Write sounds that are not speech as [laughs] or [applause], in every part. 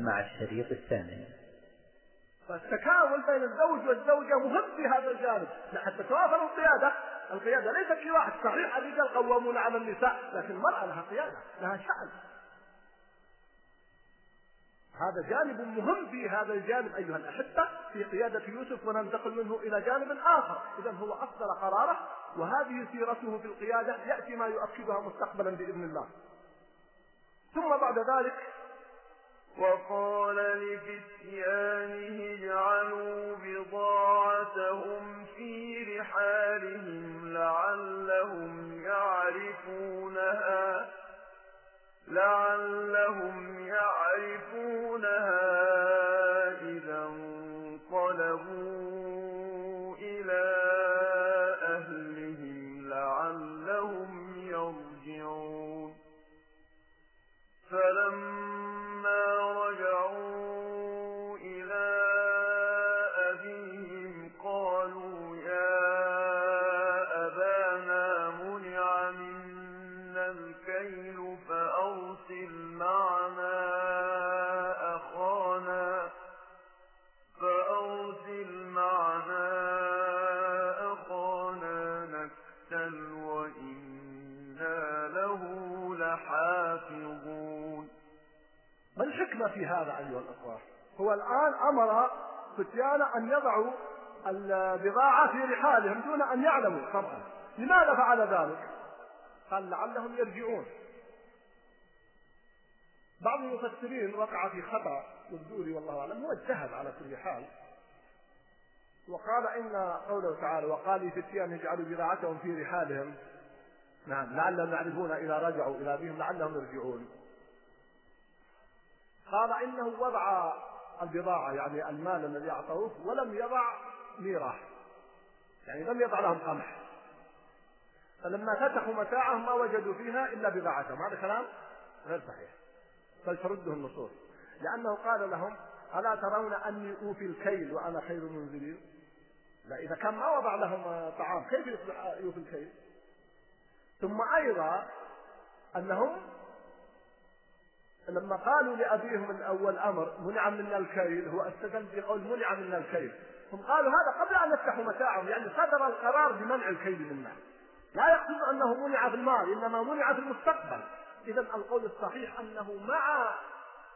مع الشريط الثامن فالتكامل بين الزوج والزوجة مهم في هذا الجانب حتى تتوافر القيادة. القيادة ليست في واحد صحيح الرجال قوامون على النساء لكن المرأة لها قيادة لها شأن. هذا جانب مهم في هذا الجانب أيها الأحبة في قيادة يوسف وننتقل منه إلى جانب آخر. إذا هو أصدر قراره وهذه سيرته في القيادة يأتي ما يؤكدها مستقبلا بإذن الله. ثم بعد ذلك وقال لفتيانه اجعلوا بضاعتهم في رحالهم لعلهم يعرفونها لعلهم يعرفونها. الحكمة في هذا أيها الأخوة. هو الآن أمر فتيان أن يضعوا البضاعة في رحالهم دون أن يعلموا طبعا. لماذا فعل ذلك؟ قال لعلهم يرجعون. بعض المفسرين وقع في خطأ والدوري والله أعلم. هو اجتهد على كل حال. وقال إن قوله تعالى وقال لفتيان اجعلوا بضاعتهم في رحالهم. نعم لعلهم يعرفون إذا رجعوا إلى أبيهم لعلهم يرجعون. قال إنه وضع البضاعة يعني المال الذي أعطوه ولم يضع ميراث. يعني لم يضع لهم قمح. فلما فتحوا متاعهم ما وجدوا فيها إلا بضاعتهم. هذا كلام غير صحيح. بل ترده النصوص. لأنه قال لهم ألا ترون أني أوفي الكيل وأنا خير المنزلين؟ لا إذا كان ما وضع لهم طعام كيف يوفي الكيل؟ ثم أيضا أنهم لما قالوا لأبيهم الأول أمر منع منا الكيل هو استدل بقول منع منا الكيل. هم قالوا هذا قبل أن يفتحوا متاعهم يعني صدر القرار بمنع الكيل منا. لا يقصد أنه منع في إنما منع في المستقبل. إذا القول الصحيح أنه مع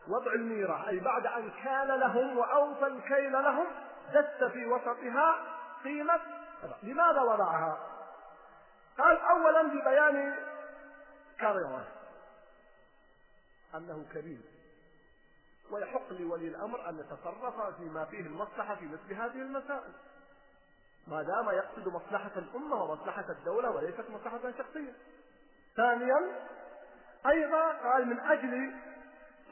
وضع الميرة أي بعد أن كان لهم وأوفى الكيل لهم دس في وسطها قيمة لماذا وضعها؟ قال أولا ببيان كرمه أنه كريم. ويحق لولي الأمر أن يتصرف فيما فيه المصلحة في مثل هذه المسائل. ما دام يقصد مصلحة الأمة ومصلحة الدولة وليست مصلحة شخصية. ثانيا أيضا قال من أجل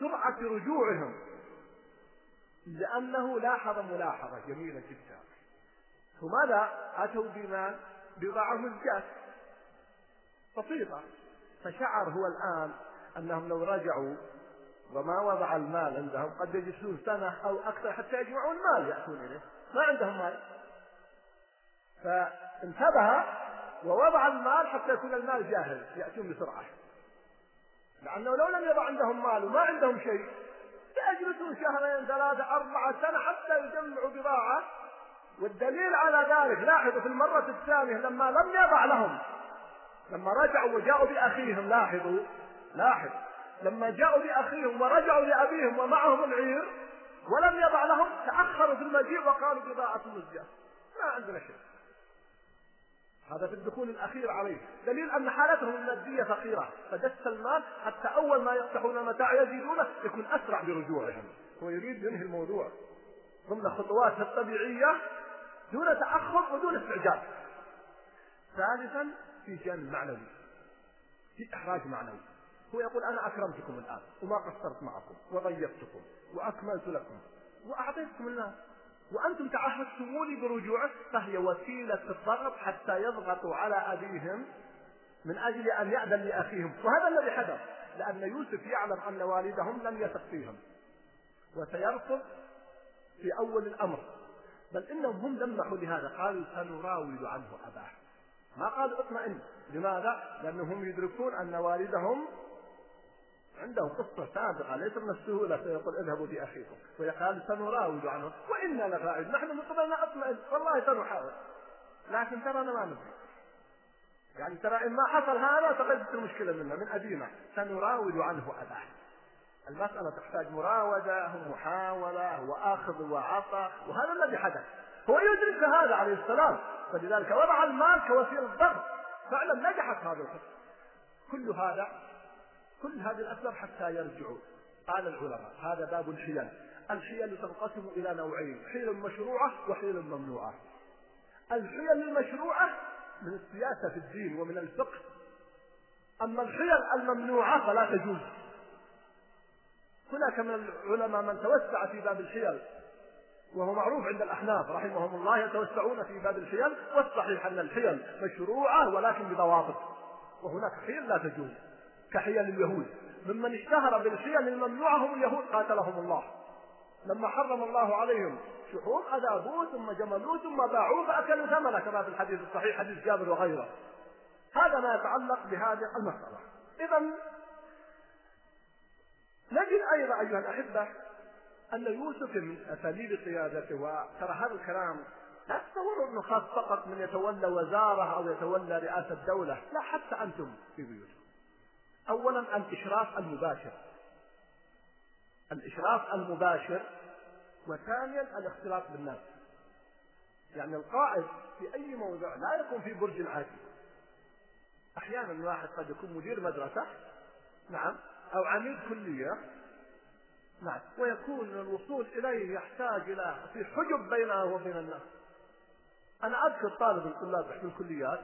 سرعة رجوعهم لأنه لاحظ ملاحظة جميلة جدا. فماذا أتوا بما بضاعة مزجات بسيطة. فشعر هو الآن أنهم لو رجعوا وما وضع المال عندهم قد يجلسون سنة أو أكثر حتى يجمعون مال يأتون إليه. ما عندهم مال. فانتبه ووضع المال حتى يكون المال جاهز. يأتون بسرعة. لأنه لو لم يضع عندهم مال وما عندهم شيء يجلسون شهرين ثلاثة أربعة سنة حتى يجمعوا بضاعة. والدليل على ذلك لاحظوا في المرة الثانية لما لم يضع لهم لما رجعوا وجاءوا بأخيهم لاحظوا لاحظ لما جاءوا بأخيهم ورجعوا لأبيهم ومعهم العير ولم يضع لهم تأخروا في المجيء وقالوا بضاعة مزجاة ما عندنا شيء. هذا في الدخول الأخير عليه. دليل أن حالتهم المادية فقيرة. فدس المال حتى أول ما يفتحون المتاع يزيدونه يكون أسرع برجوعهم. هو يريد ينهي الموضوع. ضمن خطواته الطبيعية دون تأخر ودون استعجال. ثالثا في جانب معنوي. في إحراج معنوي. هو يقول أنا أكرمتكم الآن وما قصرت معكم وضيفتكم وأكملت لكم وأعطيتكم المال وأنتم تعهدتموني برجوعه فهي وسيلة الضغط حتى يضغطوا على أبيهم من أجل أن يأذن لأخيهم وهذا الذي حدث لأن يوسف يعلم أن والدهم لم يثق فيهم وسيرفض في أول الأمر بل إنهم هم لمحوا لهذا قالوا سنراود عنه أباه ما قالوا اطمئن لماذا؟ لأنهم يدركون أن والدهم عنده قصة سابقة ليس من السهولة فيقول اذهبوا بأخيكم ويقال سنراود عنه. وإنا لفاعل نحن من قبلنا أطمئن والله سنحاول. لكن ترانا ما ندري. يعني ترى إن ما حصل هذا فقد المشكلة منا. من أبينا سنراود عنه أباه المسألة تحتاج مراودة ومحاولة وأخذ وعطاء. وهذا الذي حدث. هو يدرك هذا عليه السلام. فلذلك وضع المال كوسيلة ضغط فعلا نجحت هذه الخطة كل هذا كل هذه الأسباب حتى يرجعوا. قال العلماء هذا باب الحيل. الحيل تنقسم إلى نوعين حيل مشروعة وحيل ممنوعة. الحيل المشروعة من السياسة في الدين ومن الفقه. أما الحيل الممنوعة فلا تجوز. هناك من العلماء من توسع في باب الحيل وهو معروف عند الأحناف رحمهم الله يتوسعون في باب الحيل والصحيح أن الحيل مشروعة ولكن بضوابط. وهناك حيل لا تجوز. كحيل اليهود. ممن اشتهر بالحيل الممنوعة هم اليهود قاتلهم الله. لما حرم الله عليهم شحوم أذابوه ثم جملوه ثم باعوه فأكلوا ثمنه كما في الحديث الصحيح حديث جابر وغيره. هذا ما يتعلق بهذه المسألة. إذا نجد أيضا أيها الأحبة أن يوسف من أساليب قيادته وترى هذا الكلام لا تصوروا أنه خاص فقط من يتولى وزارة أو يتولى رئاسة دولة لا حتى أنتم في بيوتكم. أولا الإشراف المباشر. الإشراف المباشر وثانيا الاختلاط بالناس يعني القائد في أي موضع لا يكون في برج عاجي أحيانا الواحد قد يكون مدير مدرسة نعم أو عميد كلية نعم ويكون الوصول إليه يحتاج إلى في حجب بينه وبين الناس. أنا أذكر طالب الطلاب في الكليات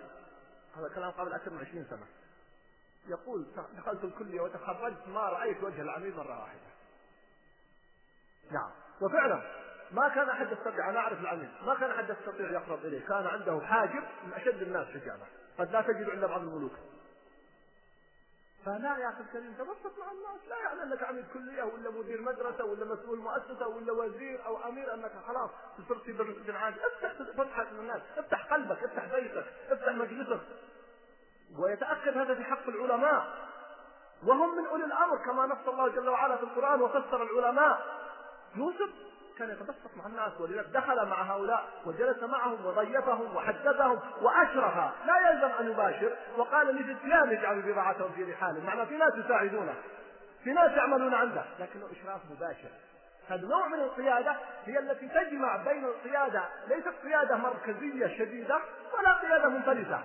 هذا كلام قبل أكثر من 20 سنة. يقول دخلت الكلية وتخرجت ما رأيت وجه العميد مرة واحدة. نعم. وفعلا ما كان أحد يستطيع أنا أعرف العميد ما كان أحد يستطيع يقرب إليه. كان عنده حاجب من أشد الناس حجابا قد لا تجد عند بعض الملوك. فلا يا أخي الكريم تبسط مع الناس. لا يعني انك عميد كلية ولا مدير مدرسة ولا مسؤول مؤسسة ولا وزير أو أمير أنك خلاص تصير في عادي افتح فتحه للناس افتح قلبك افتح بيتك افتح مجلسك. ويتأكد هذا في حق العلماء. وهم من أولي الأمر كما نص الله جل وعلا في القرآن وفسر العلماء. يوسف كان يتبسط مع الناس ولذلك دخل مع هؤلاء وجلس معهم وضيفهم وحدثهم واشرف لا يلزم أن يباشر. وقال لفتيان يجعلوا بضاعتهم في رحالهم معنى في ناس يساعدونه. في ناس يعملون عنده. لكنه إشراف مباشر. هذا نوع من القيادة هي التي تجمع بين القيادة ليست قيادة مركزية شديدة ولا قيادة منفردة.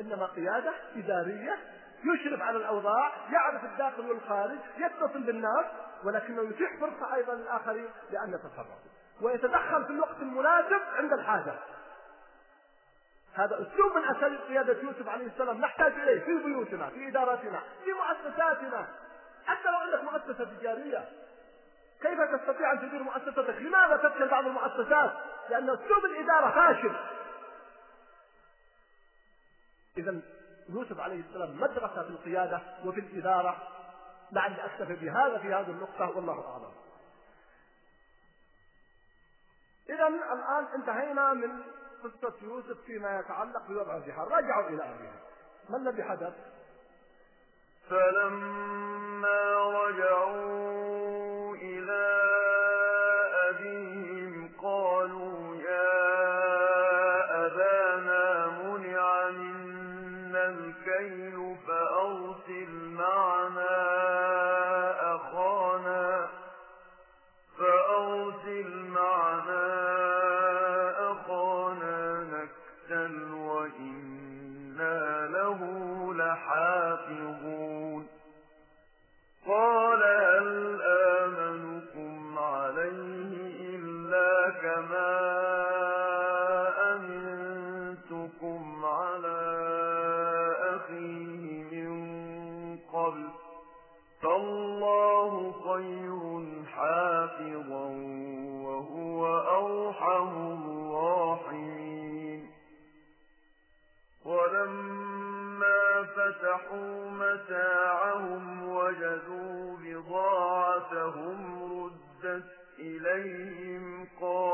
إنما قيادة إدارية يشرف على الأوضاع يعرف الداخل والخارج يتصل بالناس ولكنه يتيح فرصة أيضا للآخرين لأن يتصرفوا ويتدخل في الوقت المناسب عند الحاجة هذا أسلوب من اساليب قيادة يوسف عليه السلام نحتاج إليه في بيوتنا في اداراتنا في مؤسساتنا حتى لو عندك مؤسسة تجارية كيف تستطيع أن تدير مؤسستك؟ لماذا تفشل بعض المؤسسات؟ لأن أسلوب الإدارة فاشل. إذا يوسف عليه السلام مدرسة في القيادة وفي الإدارة. لعلي أكتفي بهذا في هذه النقطة والله أعلم. إذا الآن انتهينا من قصة يوسف فيما يتعلق بوضع البحار رجعوا إلى أبيهم ما الذي حدث؟ فلما رجعوا فتحوا متاعهم وجدوا بضاعتهم ردت إليهم قالوا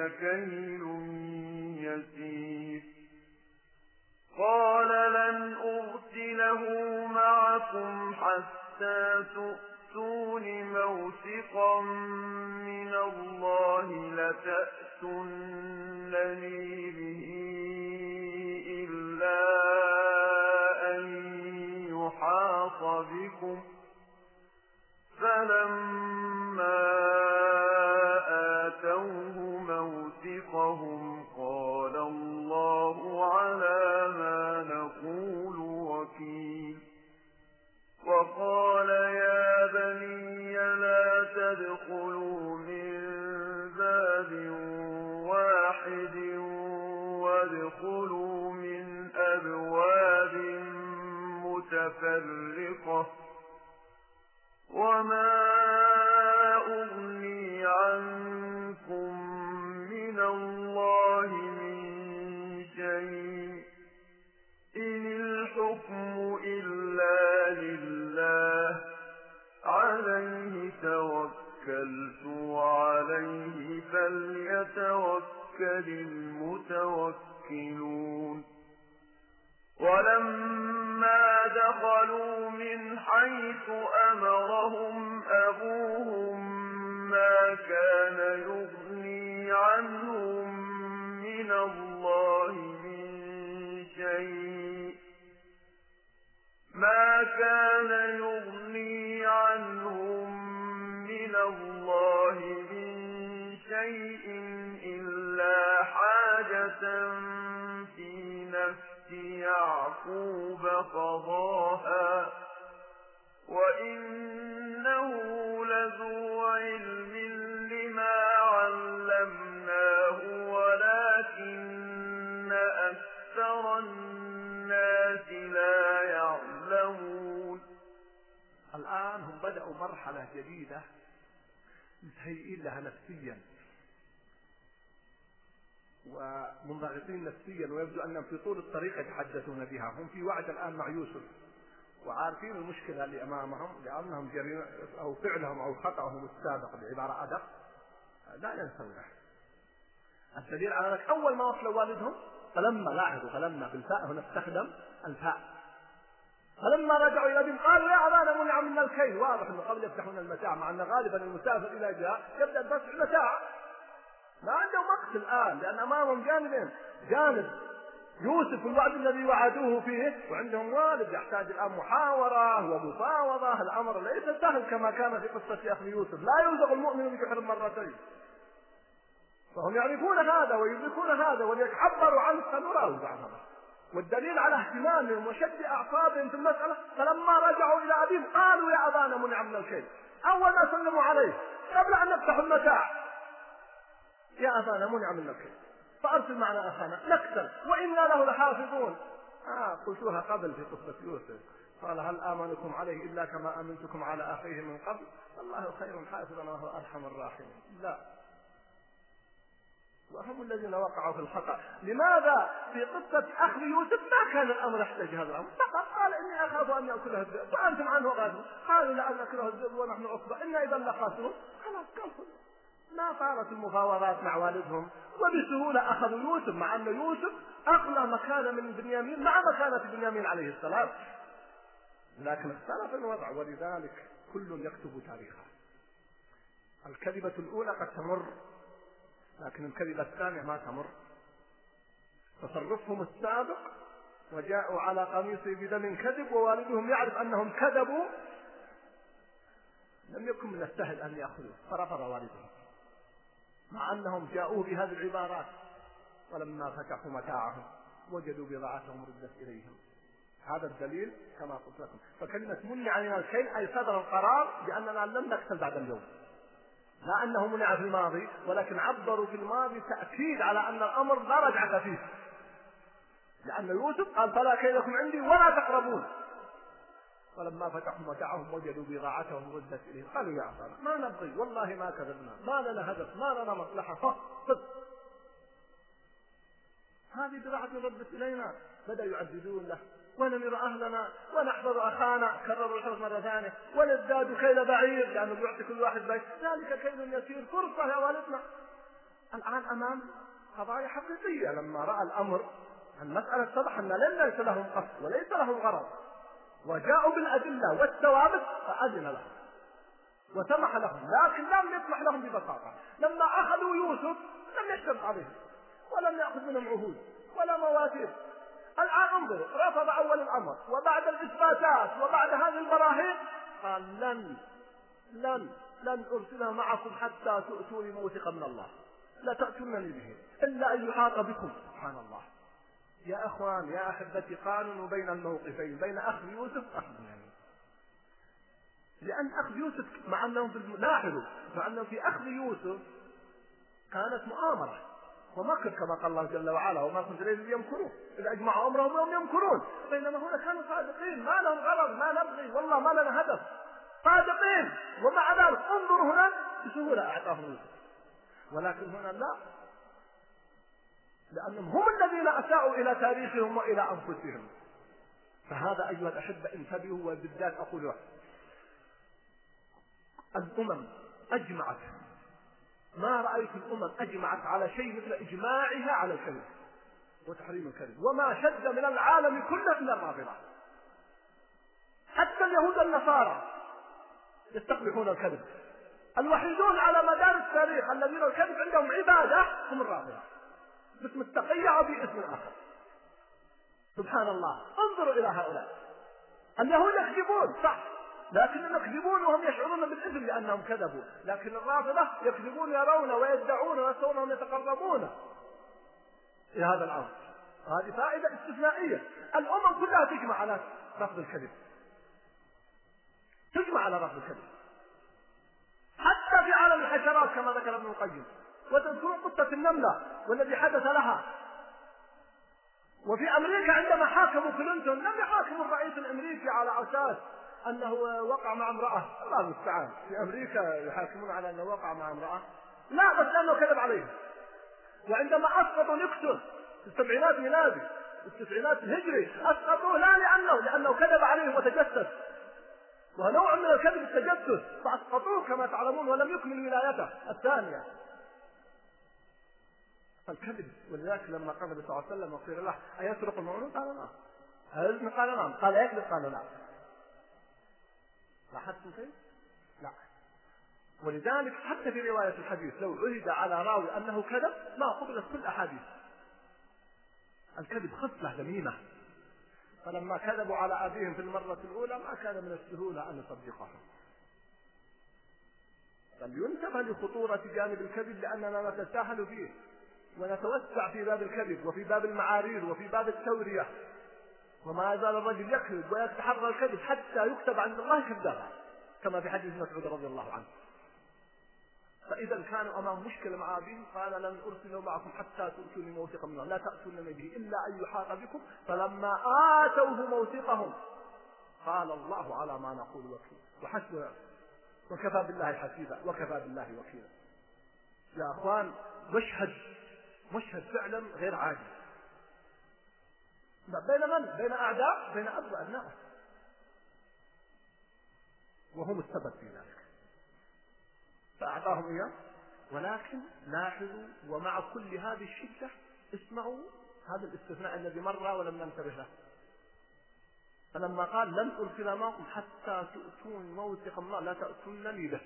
ذلك كيل يسير. قال لن أرسله معكم حتى تؤتون موثقا من الله لتأتونني متفرقة وما أنهم في طول الطريق يتحدثون بها. هم في وعد الآن مع يوسف. وعارفين المشكلة اللي أمامهم لأنهم جريمة أو فعلهم أو خطأهم السابق بعبارة أدق. لا ينسونه الدليل على ذلك أول ما وصلوا والدهم فلما لاحظوا فلما بالفاء هنا استخدم الفاء. فلما رجعوا إلى ابيهم قالوا يا أبانا منع منا الكيل. واضح إنه قبل يفتحون المتاع مع أن غالبا المسافر إذا جاء يبدأ بس المتاع. ما عندهم وقت الآن لأن أمامهم جانبين. جانب يوسف الوعد الذي وعدوه فيه وعندهم والد يحتاج الآن محاورة ومفاوضه الأمر ليس سهل كما كان في قصة أخي يوسف. لا يوزغ المؤمن بجحر مرتين. فهم يعرفون هذا ويدركون هذا وليتعبروا عنه سنراه بعضهم والدليل على اهتمامهم وشد أعصابهم في المسألة فلما رجعوا إلى أبيهم قالوا يا أبانا منع من الكيل. أول ما سلموا عليه قبل أن نفتحوا المتاع. يا أبانا منع من الكيل. فأرسل معنا أخانا نكتل وإنا له لحافظون. آه قلتوها قبل في قصة يوسف. قال هل آمنكم عليه إلا كما آمنتكم على أخيه من قبل؟ الله خير حافظا وهو أرحم الراحمين. لا. وهم الذين وقعوا في الخطأ. لماذا في قصة أخذ يوسف ما كان الأمر يحتاج هذا الأمر؟ فقط قال إني أخاف أن يأكلها الذئب. وأنتم عنه غافلون قالوا لأن نأكله الذئب ونحن عصبة. إنا إذا لخاسرون. خلاص كفر طالت المفاوضات مع والدهم وبسهولة أخذوا يوسف مع أن يوسف أغلى مكانة من بنيامين مع مكانة بنيامين عليه السلام. لكن اختلف الوضع ولذلك كل يكتب تاريخه. الكذبة الأولى قد تمر لكن الكذبة الثانية ما تمر. تصرفهم السابق وجاءوا على قميصه بدم كذب ووالدهم يعرف أنهم كذبوا. لم يكن من السهل أن يأخذوه فرفض والدهم. مع أنهم جاءوه بهذه العبارات. ولما فتحوا متاعهم وجدوا بضاعتهم ردت إليهم. هذا الدليل كما قلت لكم. فكلمة منع علينا الكيل أي صدر القرار بأننا لن نقتل بعد اليوم. لا أنه منع في الماضي ولكن عبروا في الماضي تأكيد على أن الأمر لا رجعة فيه. لأن يوسف قال فلا كيدكم عندي ولا تقربون. فلما فتحوا متاعهم وجدوا بضاعتهم ردت إليهم. قالوا يا أخانا ما نبغي والله ما كذبنا ما لنا هدف ما لنا مصلحة. صدق هذه بضاعة ردت إلينا. بدأوا يعددون له ونمر أهلنا ونحفظ أخانا. كرروا الحرص مرة ثانية. ونزداد كيل بعير لأنه بيعطي كل واحد بيت. ذلك كيل يسير فرصة يا والدنا. الآن أمام قضايا حقيقية. لما رأى الأمر المسألة اتضح أن ليس لهم قصد وليس لهم غرض. وجاءوا بالأدلة والثوابت فأذن لهم وسمح لهم لكن لم يسمح لهم ببساطة. لما أخذوا يوسف لم يشترط عليهم ولم يأخذ منهم عهود ولا مواتير الآن انظروا رفض أول الأمر وبعد الإثباتات وبعد هذه البراهين قال لن لن لن أرسلها معكم حتى تؤتوني موثقا من الله لا تأتونني به إلا أن يحاط بكم. سبحان الله. يا أخوان يا أحبتي قارنوا بين الموقفين بين أخذ يوسف وأخذ بنيامين. لأن أخذ يوسف مع أنهم في لاحظوا مع أنهم في أخذ يوسف كانت مؤامرة. ومكر كما قال الله جل وعلا وما كنت إليهم يمكرون. إذا أجمعوا أمرهم وهم يمكرون. بينما هنا كانوا صادقين. ما لهم غرض ما نبغي والله ما لنا هدف. صادقين. ومع ذلك انظروا هنا بسهولة أعطاهم يوسف. ولكن هنا لا. لأنهم هم الذين أساءوا إلى تاريخهم وإلى أنفسهم. فهذا أيها الأحبة انتبهوا وبالذات أقول الأمم أجمعت. ما رأيت الأمم أجمعت على شيء مثل إجماعها على الكذب وتحريم الكذب. وما شد من العالم كله إلا الرافضة. حتى اليهود النصارى يستقبحون الكذب. الوحيدون على مدار التاريخ الذين الكذب عندهم باسم التقية أو باسم آخر سبحان الله انظروا إلى هؤلاء. اليهود يكذبون صح. لكنهم يكذبون وهم يشعرون بالإثم لأنهم كذبوا. لكن الرافضة يكذبون يرون ويدعون ويسرون أنهم يتقربون في هذا الأمر هذه فائدة استثنائية. الأمم كلها تجمع على رفض الكذب. تجمع على رفض الكذب. حتى في عالم الحشرات كما ذكر ابن القيم. وتذكرون قصة النملة والذي حدث لها. وفي أمريكا عندما حاكموا كلينتون لم يحاكموا الرئيس الأمريكي على أساس أنه وقع مع امرأة. الله المستعان. في أمريكا يحاكمون على أنه وقع مع امرأة. لا بس لأنه كذب عليهم. وعندما أسقطوا نيكسون في السبعينات ميلادي التسعينات الهجري أسقطوه لا لأنه لأنه كذب عليهم وتجسس ونوع من الكذب التجسس فأسقطوه كما تعلمون ولم يكمل ولايته. الثانية الكذب. ولذلك لما قال النبي صلى الله عليه وسلم وقيل له أيسرق المؤمنون؟ قال نعم. هل قال نعم؟ قال يكذب قال لا لاحظتم كيف؟ لا. ولذلك حتى في رواية الحديث لو عهد على راوي أنه كذب ما قبلت كل أحاديث. الكذب خصلة ذميمة فلما كذبوا على أبيهم في المرة الأولى ما كان من السهولة أن يصدقهم. بل ينتبه لخطورة جانب الكذب لأننا نتساهل فيه. ونتوسع في باب الكذب وفي باب المعارير وفي باب التورية. وما يزال الرجل يكذب ويتحرى الكذب حتى يكتب عند الله كذابا كما في حديث مسعود رضي الله عنه. فإذا كانوا أمام مشكلة مع أبيهم قال لن أرسل معكم حتى تؤتوني موثقا من الله لا تأتون به إلا أن يحاط بكم. فلما آتوه موثقهم قال الله على ما نقول وكيل. وحسب وكفى بالله حسيبا وكفى بالله وكيلا. يا أخوان مشهد مشهد فعلا غير عادي. بين من؟ بين أعداء بين أب وأبنائه وهم السبب في ذلك. فأعطاهم إياه. ولكن لاحظوا ومع كل هذه الشدة اسمعوا هذا الاستثناء الذي مر ولم ننتبه له. فلما قال لن أرسل معكم حتى تؤتون موثقا الله لا تأتونني به.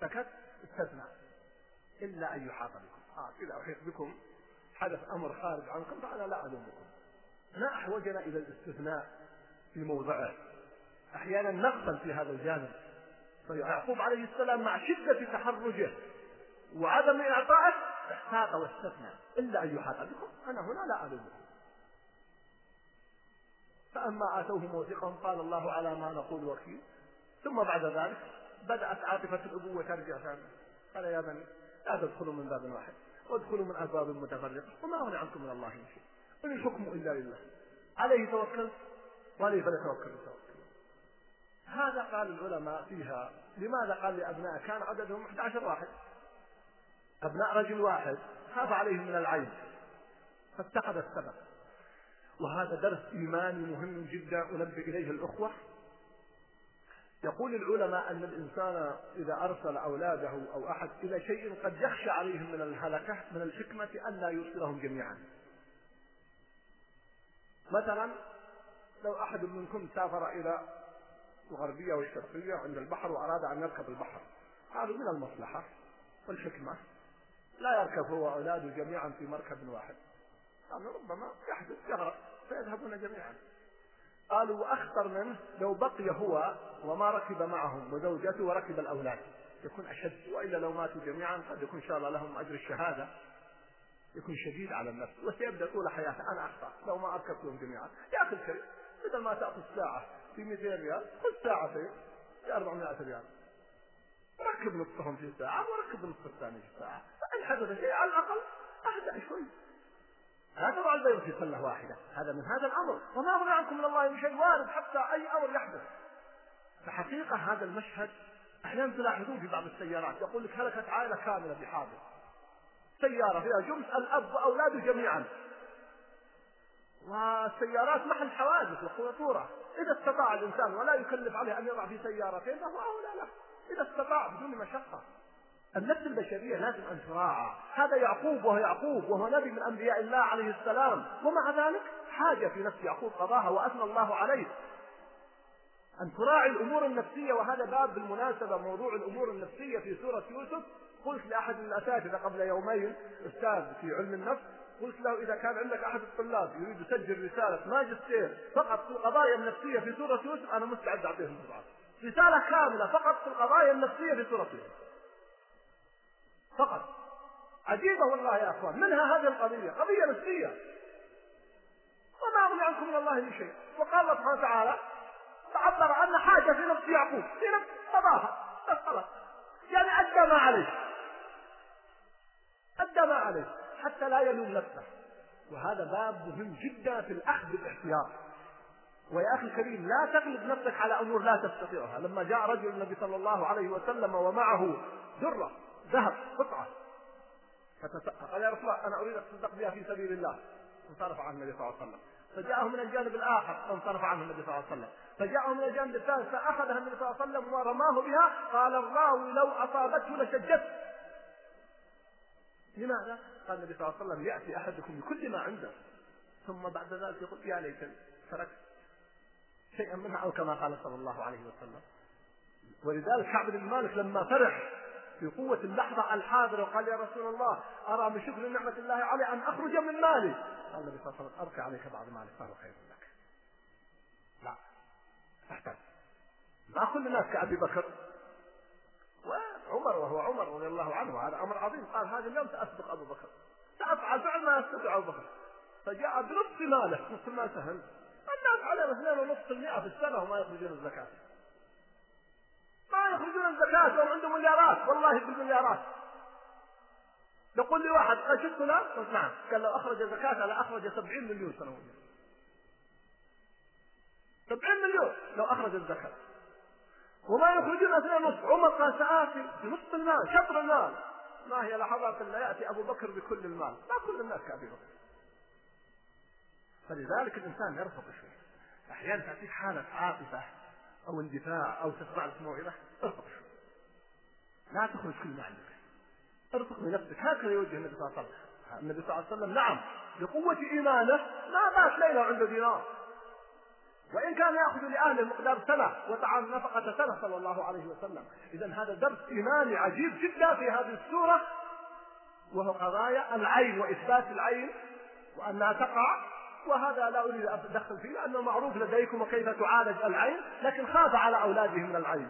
سكت استثناء. إلا أن يحاط بكم. آه إذا أحيط بكم. حدث أمر خارج عنكم فأنا لا ألومكم. ما أحوجنا إلى الاستثناء في موضعه. أحيانا نغفل في هذا الجانب. فيعقوب عليه السلام مع شدة تحرجه وعدم إعطائه احتاط واستثنى. إلا أن يحاط بكم. أنا هنا لا ألومكم. فأما آتوه موثقهم قال الله على ما نقول وكيل. ثم بعد ذلك بدأت عاطفة الأبوة ترجع ثانية. قال يا بني لا تدخلوا من باب واحد. وادخلوا من أبواب متفرقة وما أغني عنكم من الله من شيء. إن الحكم إلا لله. عليه توكلت وعليه فليتوكل التوكل هذا قال العلماء فيها. لماذا قال لأبناء؟ كان عددهم 11 واحد. أبناء رجل واحد. خاف عليهم من العين. فاتخذ السبب. وهذا درس إيماني مهم جدا أنبه إليه الأخوة. يقول العلماء أن الإنسان إذا أرسل أولاده أو أحد إلى شيء قد يخشى عليهم من الهلكة من الحكمة أن لا يرسلهم جميعا. مثلا لو أحد منكم سافر إلى الغربية والشرقية عند البحر وأراد أن يركب البحر هذا من المصلحة والحكمة. لا يركب هو وأولاده جميعا في مركب واحد. هذا ربما يحدث يغرق فيذهبون جميعا. قالوا وأخطر منه لو بقي هو وما ركب معهم وزوجته وركب الأولاد. يكون أشد. وإلا لو ماتوا جميعا قد يكون إن شاء الله لهم أجر الشهادة. يكون شديد على النفس. وسيبدأ طول حياته. أنا أخطأ. لو ما أركبتهم جميعا. يا أخي الكريم بدل ما تأخذ ساعة في 200 ريال خذ ساعتين في 400 ريال. ركب نصفهم في ساعة وركب النصف الثاني في ساعة. فإن حدث شيء على الأقل أهدأ شوي. هذا بعد البيض في سلة واحدة. هذا من هذا الأمر. وما أغنى عنكم من الله من شيء وارد حتى أي أمر يحدث. فحقيقة هذا المشهد أحيانا تلاحظون في بعض السيارات. يقول لك هلكت عائلة كاملة بحادث. سيارة فيها جمس الأب وأولاده جميعا. والسيارات محل حوادث وخطورة. إذا استطاع الإنسان ولا يكلف عليه أن يضع في سيارتين فهو أولى له. إذا استطاع بدون مشقة. النفس البشرية لازم أن تراعى. هذا يعقوب وهو يعقوب وهو نبي من أنبياء الله عليه السلام. ومع ذلك حاجة في نفس يعقوب قضاها وأثنى الله عليه. أن تراعي الأمور النفسية وهذا باب بالمناسبة موضوع الأمور النفسية في سورة يوسف. قلت لأحد الأساتذة قبل يومين أستاذ في علم النفس قلت له إذا كان عندك أحد الطلاب يريد يسجل رسالة ماجستير فقط في القضايا النفسية في سورة يوسف أنا مستعد أعطيه الموضوعات رسالة كاملة فقط في القضايا النفسية في سورة يوسف. فقط. عجيبة والله يا أخوان. منها هذه القضية قضية نفسية. وما أغني عنكم من الله من شيء. وقال الله سبحانه وتعالى تعبر عن حاجة في نفس يعقوب. في نفس قضاها خلاص يعني أدى ما عليه. أدى ما عليه. حتى لا يلوم نفسه. وهذا باب مهم جدا في الأخذ بالاحتياط. ويا أخي الكريم لا تغلب نفسك على أمور لا تستطيعها. لما جاء رجل النبي صلى الله عليه وسلم ومعه درة ذهب قطعة. قال يا رسول الله أنا أريد أتصدق بها في سبيل الله. انصرف عنه النبي صلى الله عليه وسلم. فجاءه من الجانب الآخر فانصرف عنه النبي صلى الله عليه وسلم. فجاءه من الجانب الثالث فأخذها النبي صلى الله عليه وسلم ورماه بها. قال الراوي لو أصابته لشجت لماذا؟ قال النبي صلى الله عليه وسلم يأتي أحدكم بكل ما عنده. ثم بعد ذلك يقول يا ليتني تركت شيئا منها أو كما قال صلى الله عليه وسلم. ولذلك كعب بن مالك لما فرح في قوة اللحظة الحاضرة وقال يا رسول الله أرى من شكر نعمة الله علي أن أخرج من مالي. قال النبي صلى الله عليه وسلم أركع عليك بعض مالك فهو خير لك. لا تحتاج ما كل الناس كأبي بكر. وعمر وهو عمر رضي الله عنه هذا أمر عظيم قال هذا اليوم سأسبق أبو بكر. سأفعل فعل ما يستطيع أبو بكر. فجاء بنصف ماله. [laughs] نصف المال سهل. الناس عليهم اثنين ونصف المئة في السنة وما يخرجون الزكاة. ما يخرجون الزكاة وهم عندهم مليارات. والله بالمليارات. يقول لي واحد شفت فلان؟ قلت نعم. قال لو أخرج زكاة لا أخرج سبعين مليون سنويا سبعين مليون لو أخرج الزكاة. وما يخرجون اثنين ونصف عمر قال سآتي بنصف المال شطر المال. ما هي لحظات الا يأتي أبو بكر بكل المال. ما كل الناس كابي بكر فلذلك الإنسان يرفض شوي أحيانا تأتيك حالة عاطفة. أو اندفاع أو تسمع لك موعظه ارفض شوي لا تخرج كل ما عندك. ارفق بنفسك هكذا يوجه النبي صلى الله عليه وسلم. النبي صلى الله عليه وسلم نعم بقوة إيمانه ما بات ليلة عنده دينار وإن كان يأخذ لأهله مقدار سنة وطعام نفقة سنة صلى الله عليه وسلم. إذا هذا درس إيماني عجيب جدا في هذه السورة وهو قضايا العين وإثبات العين وأنها تقع وهذا لا أريد أن أتدخل فيه لأنه معروف لديكم وكيف تعالج العين لكن خاف على أولاده من العين.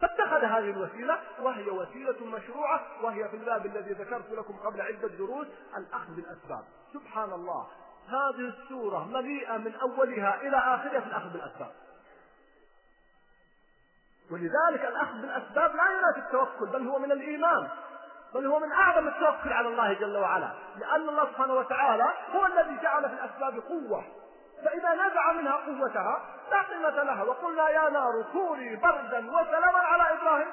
فاتخذ هذه الوسيلة وهي وسيلة مشروعة وهي في الباب الذي ذكرت لكم قبل عدة دروس الأخذ بالأسباب. سبحان الله هذه السورة مليئة من أولها إلى آخرها في الأخذ بالأسباب. ولذلك الأخذ بالأسباب لا ينافي التوكل بل هو من الإيمان. بل هو من أعظم التوكل على الله جل وعلا لأن الله سبحانه وتعالى هو الذي جعل في الأسباب قوة. فإذا نزع منها قوتها لا قيمة لها وقلنا يا نار كوني بردا وسلاما على إبراهيم.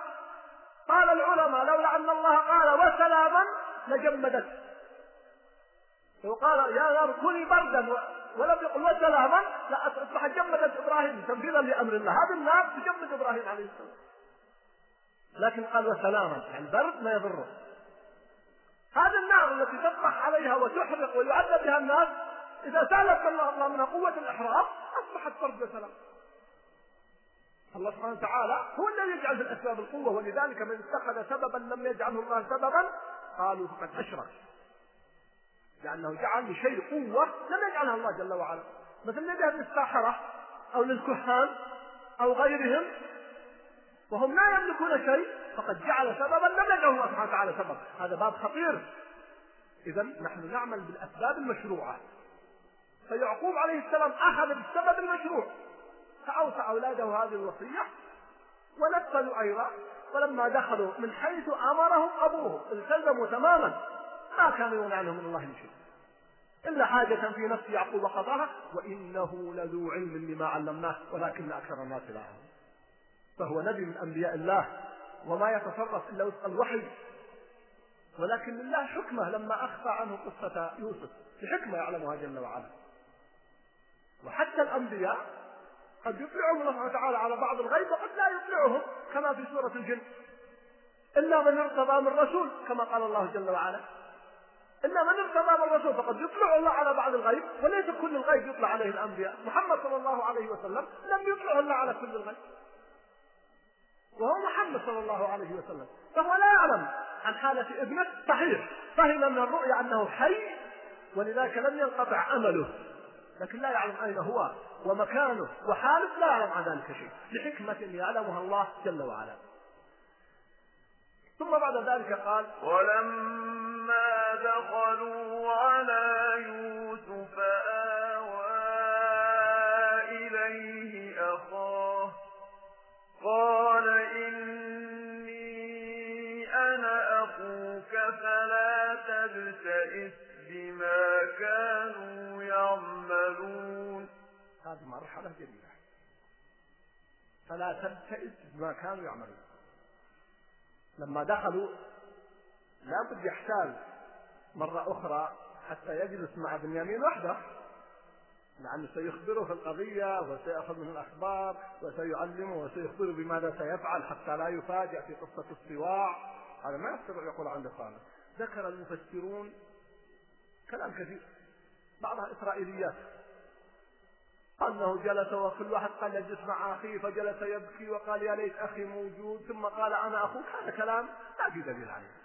قال العلماء لولا أن الله قال وسلاما لجمدت. لو قال يا نار كوني بردا ولم يقل وسلاما لا أصبح جمدت إبراهيم تنفيذا لأمر الله. هذه النار تجمد إبراهيم عليه السلام. لكن قال وسلاما يعني برد ما يضره. هذه النار التي تطرح عليها وتحرق ويعذب بها الناس إذا سالت الله منها قوة الإحراق أصبحت برد وسلام الله سبحانه وتعالى هو الذي يجعل في الأسباب القوة ولذلك من اتخذ سببا لم يجعله الله سببا قالوا فقد أشرك. لأنه جعل لشيء قوة لم يجعلها الله جل وعلا. مثل يذهب للساحره أو للكهان أو غيرهم وهم لا يملكون شيء فقد جعل سببا لم يجعله الله سبحانه وتعالى سبب هذا باب خطير. اذا نحن نعمل بالأسباب المشروعة. فيعقوب عليه السلام أخذ بالسبب المشروع. فأوصى أولاده هذه الوصية ونفذوا أيضا. ولما دخلوا من حيث أمرهم أبوهم التزموا تماما. ما كان يغني عنهم من الله شيء. إلا حاجة في نفس يعقوب قضاها وإنه لذو علم لما علمناه ولكن أكثر الناس لا فهو نبي من أنبياء الله. وما يتصرف إلا وفق الوحي. ولكن لله حكمة لما أخفى عنه قصة يوسف. بحكمة يعلمها جل وعلا. وحتى الأنبياء قد يطلعهم الله وتعالى على بعض الغيب وقد لا يطلعهم كما في سورة الجن. إلا من ارتضى من رسول كما قال الله جل وعلا. إلا من ارتضى من رسول فقد يطلع الله على بعض الغيب وليس كل الغيب يطلع عليه الأنبياء. محمد صلى الله عليه وسلم لم يطلع الله على كل الغيب. وهو محمد صلى الله عليه وسلم. فهو لا يعلم عن حالة ابنه. صحيح. فهم من الرؤيا أنه حي ولذلك لم ينقطع أمله. لكن لا يعلم أين هو ومكانه وحاله لا يعلم عن ذلك شيء. لحكمة يعلمها الله جل وعلا. ثم بعد ذلك قال ولما دخلوا على يوسف آوى إليه أخاه قال تبتئس بما كانوا يعملون هذه مرحلة جميلة فلا تبتئس بما كانوا يعملون. لما دخلوا لابد يحتاج مرة أخرى حتى يجلس مع بنيامين وحده لأنه سيخبره في القضية وسيأخذ منه الأخبار وسيعلمه وسيخبره بماذا سيفعل حتى لا يفاجأ في قصة الصواع. هذا ما يستطيع يقول عن لسانه ذكر المفسرون كلام كثير. بعضها إسرائيليات. أنه جلس وكل واحد قال يجلس مع أخيه فجلس يبكي وقال يا ليت أخي موجود. ثم قال أنا أخوك. هذا كلام لا في دليل عليه.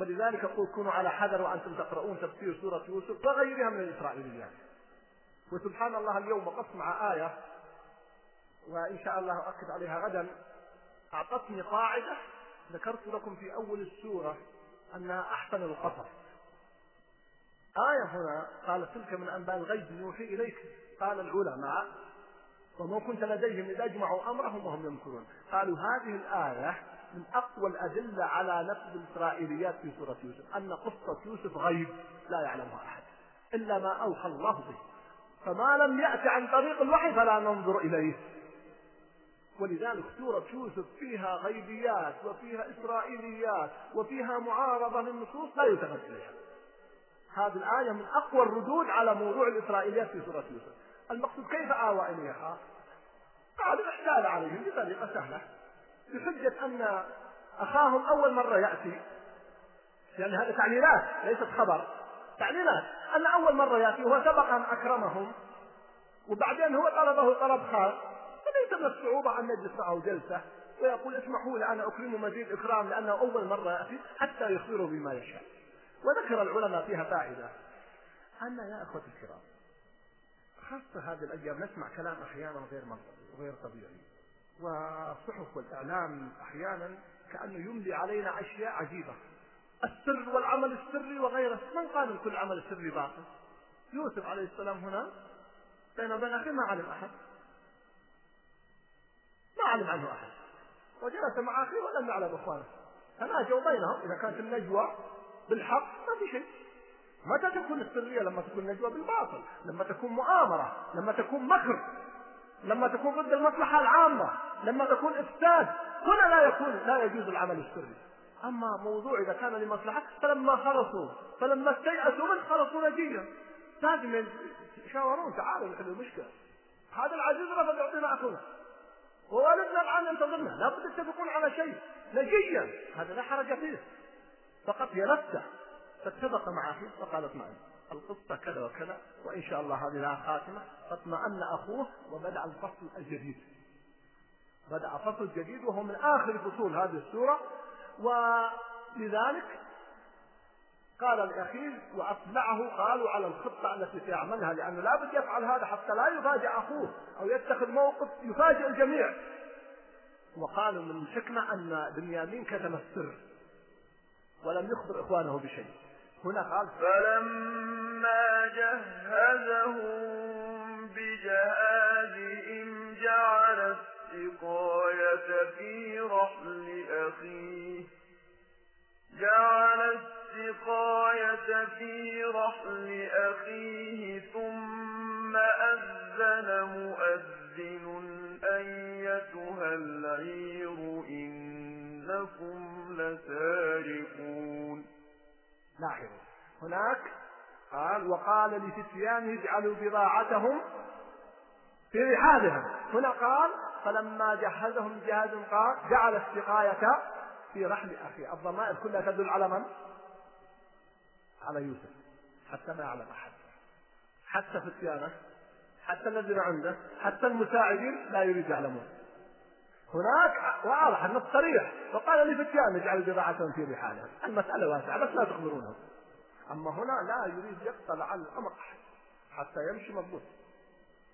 ولذلك أقول كونوا على حذر وأنتم تقرؤون تفسير سورة يوسف وغيرها من الإسرائيليات. وسبحان الله اليوم وقفت مع آية وإن شاء الله أؤكد عليها غدا أعطتني قاعدة ذكرت لكم في أول السورة أنها أحسن القصص. آية هنا قال تلك من أنباء الغيب يوحي إليك. قال العلماء وما كنت لديهم إذ أجمعوا أمرهم وهم يمكرون. قالوا هذه الآية من أقوى الأدلة على نفذ الإسرائيليات في سورة يوسف أن قصة يوسف غيب لا يعلمها أحد إلا ما أوحى الله به. فما لم يأتي عن طريق الوحي فلا ننظر إليه. ولذلك سورة يوسف فيها غيبيات وفيها إسرائيليات وفيها معارضة للنصوص لا يلتفت إليها. هذه الآية من أقوى الردود على موضوع الإسرائيليات في سورة يوسف. المقصود كيف آوى إليها؟ قالوا احتال عليهم بطريقة سهلة بحجة أن أخاهم أول مرة يأتي. يعني هذا تعليلات ليست خبر تعليلات. أن أول مرة يأتي وهو سبق أن أكرمهم وبعدين هو طلبه طلب خاص من الصعوبة أن يجلس معه جلسة ويقول اسمحوا لي أنا أكرمه مزيد إكرام لأنه أول مرة يأتي حتى يخبره بما يشاء. وذكر العلماء فيها فائدة. أن يا أخوة الكرام خاصة هذه الأيام نسمع كلام أحيانا غير منطقي وغير طبيعي. والصحف والإعلام أحيانا كأنه يملي علينا أشياء عجيبة. السر والعمل السري وغيره. من قال كل عمل سري باطل؟ يوسف عليه السلام هنا بين وبين أخيه ما علم أحد. ما علم عنه أحد. وجلس مع أخيه ولم يعلم إخوانه. تناجوا بينهم إذا كانت النجوى بالحق ما في شيء. متى تكون السرية؟ لما تكون نجوى بالباطل. لما تكون مؤامرة. لما تكون مكر. لما تكون ضد المصلحة العامة. لما تكون إفساد. هنا لا يكون لا يجوز العمل السري. أما موضوع إذا كان لمصلحة فلما خلصوا فلما استيأسوا منه خلصوا نجيا. لازم يتشاورون تعالوا نحل المشكلة. هذا العزيز رفض يعطينا أخونا. ووالدنا الآن ينتظرنا. لابد يتفقون على شيء. نجيا. هذا لا حرج فيه. فقط نفسه فاتفق مع أخيه وقال اطمئن القصة كذا وكذا. وإن شاء الله هذه لها خاتمة. فاطمأن أخوه وبدأ الفصل الجديد. بدأ فصل جديد وهو من آخر فصول هذه السورة. ولذلك قال لأخيه وأطلعه قالوا على الخطة التي سيعملها لأنه لا بد يفعل هذا حتى لا يفاجئ أخوه أو يتخذ موقف يفاجئ الجميع. وقالوا من الحكمة أن بنيامين كتم السر ولم يخبر إخوانه بشيء. هنا قال فلما جهزهم بجهازهم جعل السقاية في رحل أخيه. جعل السقاية في رحل أخيه ثم أذن مؤذن أيتها العير إنكم لسارقون. لاحظوا. هناك قال وقال لفتيانه اجعلوا بضاعتهم في رحالهم هنا قال فلما جهزهم جهاز قال جعل السقاية في رحل أخيه. الضمائر كلها تدل على من؟ على يوسف حتى ما يعلم أحد. حتى فتيانه حتى الذين عنده حتى المساعدين لا يريد يعلمون. هناك واضح النص صريح. وقال لفتيان اجعلوا بضاعتهم في رحالهم المسألة واسعة بس لا تخبرونهم أما هنا لا يريد يقتل على الأمر أحد حتى يمشي مضبوط.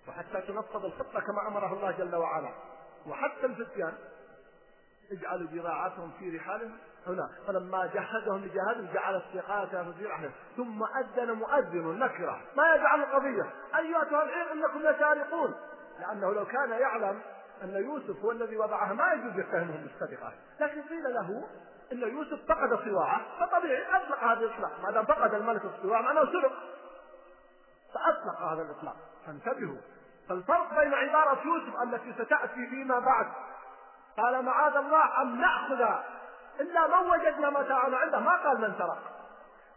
وحتى تنفض الخطة كما أمره الله جل وعلا. وحتى الفتيان اجعلوا بضاعتهم في رحالهم هنا فلما جهزهم بجهاد جعل السقاية في رحله ثم أذن مؤذن نكرة. ما يجعل القضية؟ أيها العير إنكم لسارقون. لأنه لو كان يعلم أن يوسف هو الذي وضعها ما يجوز يتهمهم بالسرقة لكن قيل له أن يوسف فقد صواعه فطبيعي أطلق هذا الإطلاق. ما دام فقد الملك الصواع معناه سرق. فأطلق هذا الإطلاق. فانتبهوا. فالفرق بين عبارة يوسف التي ستأتي فيما بعد. قال معاذ الله أن نأخذ إلا من وجدنا متاعنا عنده ما قال من سرق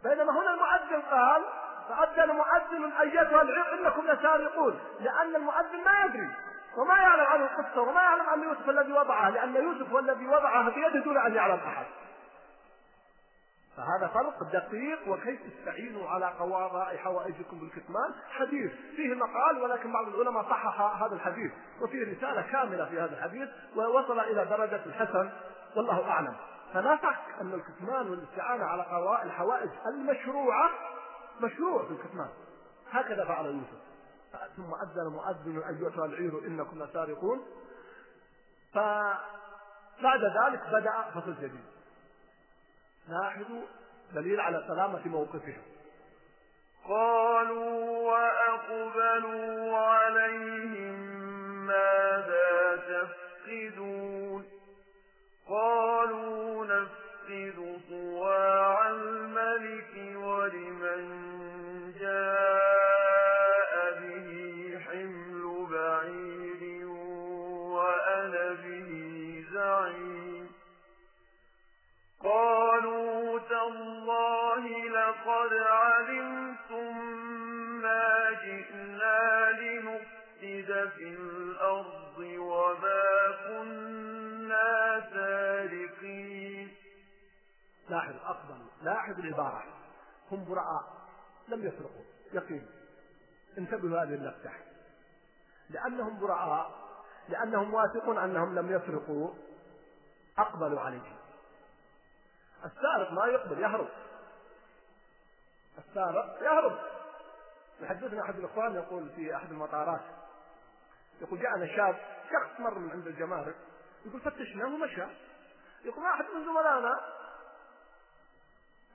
بينما هنا المؤذن قال فأذن مؤذن أيتها العير إنكم لسارقون لأن المؤذن ما يدري وما يعلم عن القصة وما يعلم عن يوسف الذي وضعها لأن يوسف هو الذي وضعها بيده دون أن يعلم أحد. فهذا فرق دقيق وكيف تستعينوا على قضاء حوائجكم بالكتمان؟ حديث. فيه مقال ولكن بعض العلماء صحح هذا الحديث وفيه رسالة كاملة في هذا الحديث ووصل إلى درجة الحسن والله أعلم. فلا شك أن الكتمان والاستعانة على الحوائج المشروعة مشروع في الكتمان. هكذا فعل يوسف. ثم أذن مؤذن أيها العير إنكم لسارقون. فبعد ذلك بدأ فصل جديد. لاحظوا دليل على سلامة موقفهم. قالوا وأقبلوا عليهم ماذا تفقدون؟ قالوا نفقد هم براء لم يسرقوا. يقين. انتبهوا هذه اللفتة لأنهم براء لأنهم واثقون أنهم لم يسرقوا أقبلوا عليهم. السارق ما يقبل يهرب. السارق يهرب. يحدثنا أحد الإخوان يقول في أحد المطارات يقول جاءنا شاب شخص مر من عند الجمارك يقول فتشناه ومشى. يقول واحد من زملائنا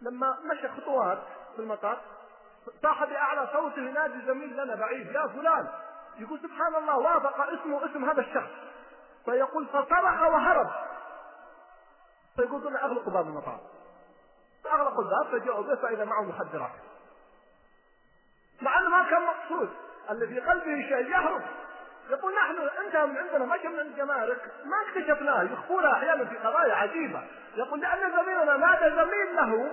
لما مشى خطوات في المطار صاح بأعلى صوته ينادي زميل لنا بعيد يا فلان. يقول سبحان الله وافق اسمه اسم هذا الشخص. فيقول فصرخ وهرب. فيقول دون اغلقوا باب المطار. فاغلقوا الباب فجاءوا به فإذا معه مخدرات. مع أنه ما كان مقصود اللي في قلبه شيء يهرب. يقول نحن انت من عندنا ما من الجمارك ما اكتشفناه يخفونها أحيانا في قضايا عجيبة. يقول لأن زميلنا نادى زميل له.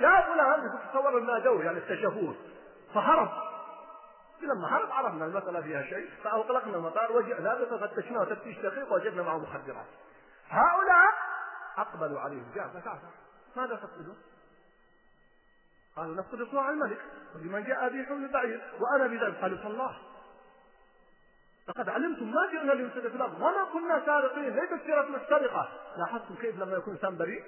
يا فلان تتصور ان نادوه يعني اكتشفوه فهرب. لما هرب عرفنا المسألة فيها شيء. فأغلقنا المطار وجئنا ففتشناه تفتيش دقيق وجدنا معه مخدرات. هؤلاء أقبلوا عليه جاء فتعال ماذا تقصدون؟ قالوا نفقد صواع الملك. ولمن جاء به حمل بعير وأنا بذلك قالوا فالله. لقد علمتم ما جئنا لنفسد في الأرض وما كنا سارقين. ليست سيرتنا السرقة لاحظتم كيف لما يكون إنسان بريء؟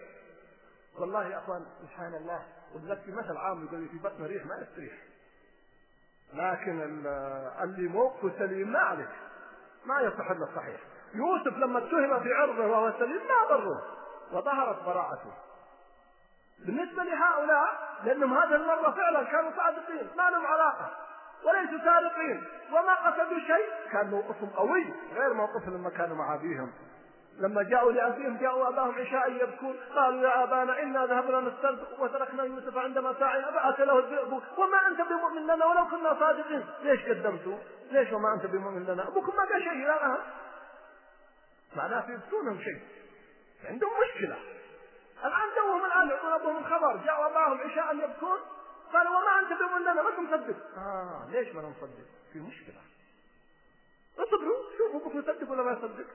والله يا أخوان سبحان الله. ولذلك في مثل عام يقول في بطن ريح؟ ما يستريح لكن اللي موقفه سليم ما عليك ما يصح إلا الصحيح. يوسف لما اتهم في عرضه وهو سليم ما ضره وظهرت براءته. بالنسبة لهؤلاء لأنهم هذه المرة فعلا كانوا صادقين. ما لهم علاقة. وليسوا سارقين وما قصدوا شيء كان موقفهم قوي غير موقفهم لما كانوا مع أبيهم. لما جاءوا لأبيهم جاءوا أباهم عشاء يبكون. قالوا يا أبانا إنا ذهبنا نسترزق وتركنا يوسف عند متاعنا فأتى له الذئب. وما أنت بمؤمن لنا ولو كنا صادقين. ليش قدمتوا؟ ليش وما أنت بمؤمن لنا؟ أبوكم ما قال شيء الآن معناه في يبكونهم شيء. عندهم مشكلة. الآن توهم الآن يعطون أبوهم الخبر جاءوا أباهم عشاء يبكون. قالوا وما أنت بمؤمن لنا ما مصدق. آه ليش ما نصدق؟ في مشكلة. اصبروا شوفوا أبوكم يصدق ولا ما يصدق.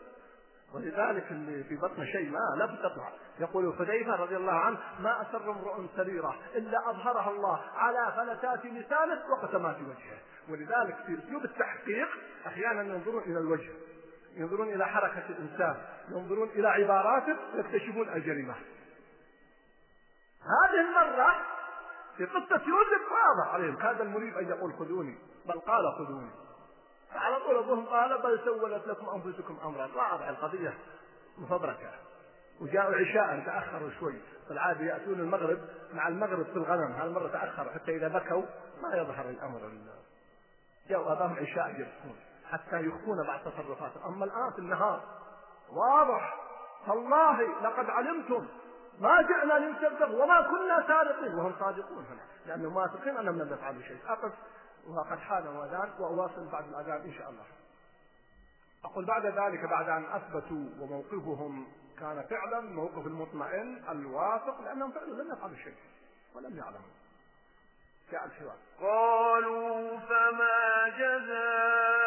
ولذلك اللي في بطن شيء ما لا تطلع يقول حذيفة رضي الله عنه ما أسر امرؤ سريرة إلا أظهرها الله على فلتات لسانه وقسمات وجهه. ولذلك في أسلوب التحقيق أحيانا ينظرون إلى الوجه ينظرون إلى حركة الإنسان ينظرون إلى عباراته يكتشفون الجريمة. هذه المرة في قصة يوسف واضح عليهم. كاد المريب أن يقول خذوني بل قال خذوني. فعلى طول أبوهم قال بل سولت لكم أنفسكم أمرا. واضح القضية مفبركة. وجاءوا عشاء تأخروا شوي. بالعاده يأتون المغرب مع المغرب في الغنم. هالمره تأخروا حتى إذا بكوا ما يظهر الأمر جاءوا أباهم عشاء يبكون حتى يخفون بعض تصرفاتهم. أما الآن في النهار واضح. تالله لقد علمتم. ما جئنا لنسبق وما كنا سارقين وهم صادقون هنا. لأنهم واثقين أنهم لم يفعلوا شيء. أقف وقد حان الأذان وأواصل بعد الأذان إن شاء الله. أقول بعد ذلك بعد أن أثبتوا وموقفهم كان فعلا موقف المطمئن الواثق لأنهم فعلا لم يفعلوا شيء ولم يعلموا. جاء الحوار قالوا فما جزاؤه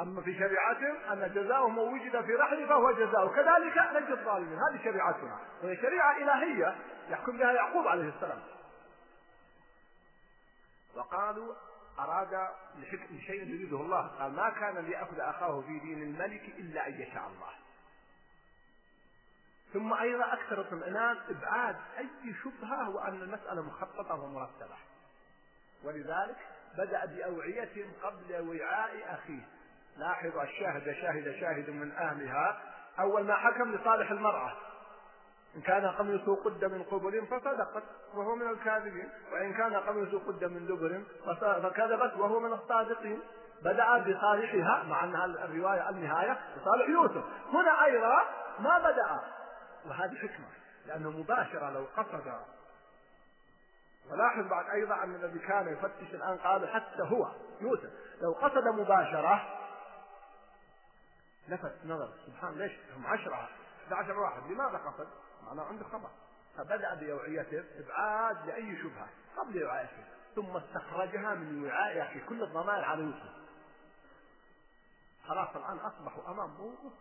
أما في شريعتهم أن جزاؤه من وجد في رحله فهو جزاؤه. كذلك نجد الظالمين. هذه شريعتنا. وهي شريعة إلهية يحكم بها يعقوب عليه السلام. وقالوا أراد لشيء يريده الله. قال ما كان ليأخذ أخاه في دين الملك إلا أن يشاء الله. ثم أيضا أكثر اطمئنان إبعاد أي شبهة وأن المسألة مخططة ومرتبة. ولذلك بدأ بأوعية قبل وعاء أخيه. لاحظوا الشاهد شاهد شاهد من أهلها. أول ما حكم لصالح المرأة إن كان قميصه قد من قبل فصدقت وهو من الكاذبين وإن كان قميصه قد من دبر فكذبت وهو من الصادقين. بدأ بصالحها مع أنها الرواية النهاية بصالح يوسف. هنا أيضا ما بدأ وهذه حكمة لأنه مباشرة لو قصد. ولاحظ بعد أيضا أن الذي كان يفتش الآن قالوا حتى هو يوسف لو قصد مباشرة لفت نظر سبحان ليش هم عشرة؟ 11 واحد لماذا قصد؟ معناه عنده خبر. فبدأ بأوعيته إبعاد لأي شبهة قبل وعائته ثم استخرجها من وعاء في كل الضمائر على يوسف خلاص الآن أصبحوا أمام موقف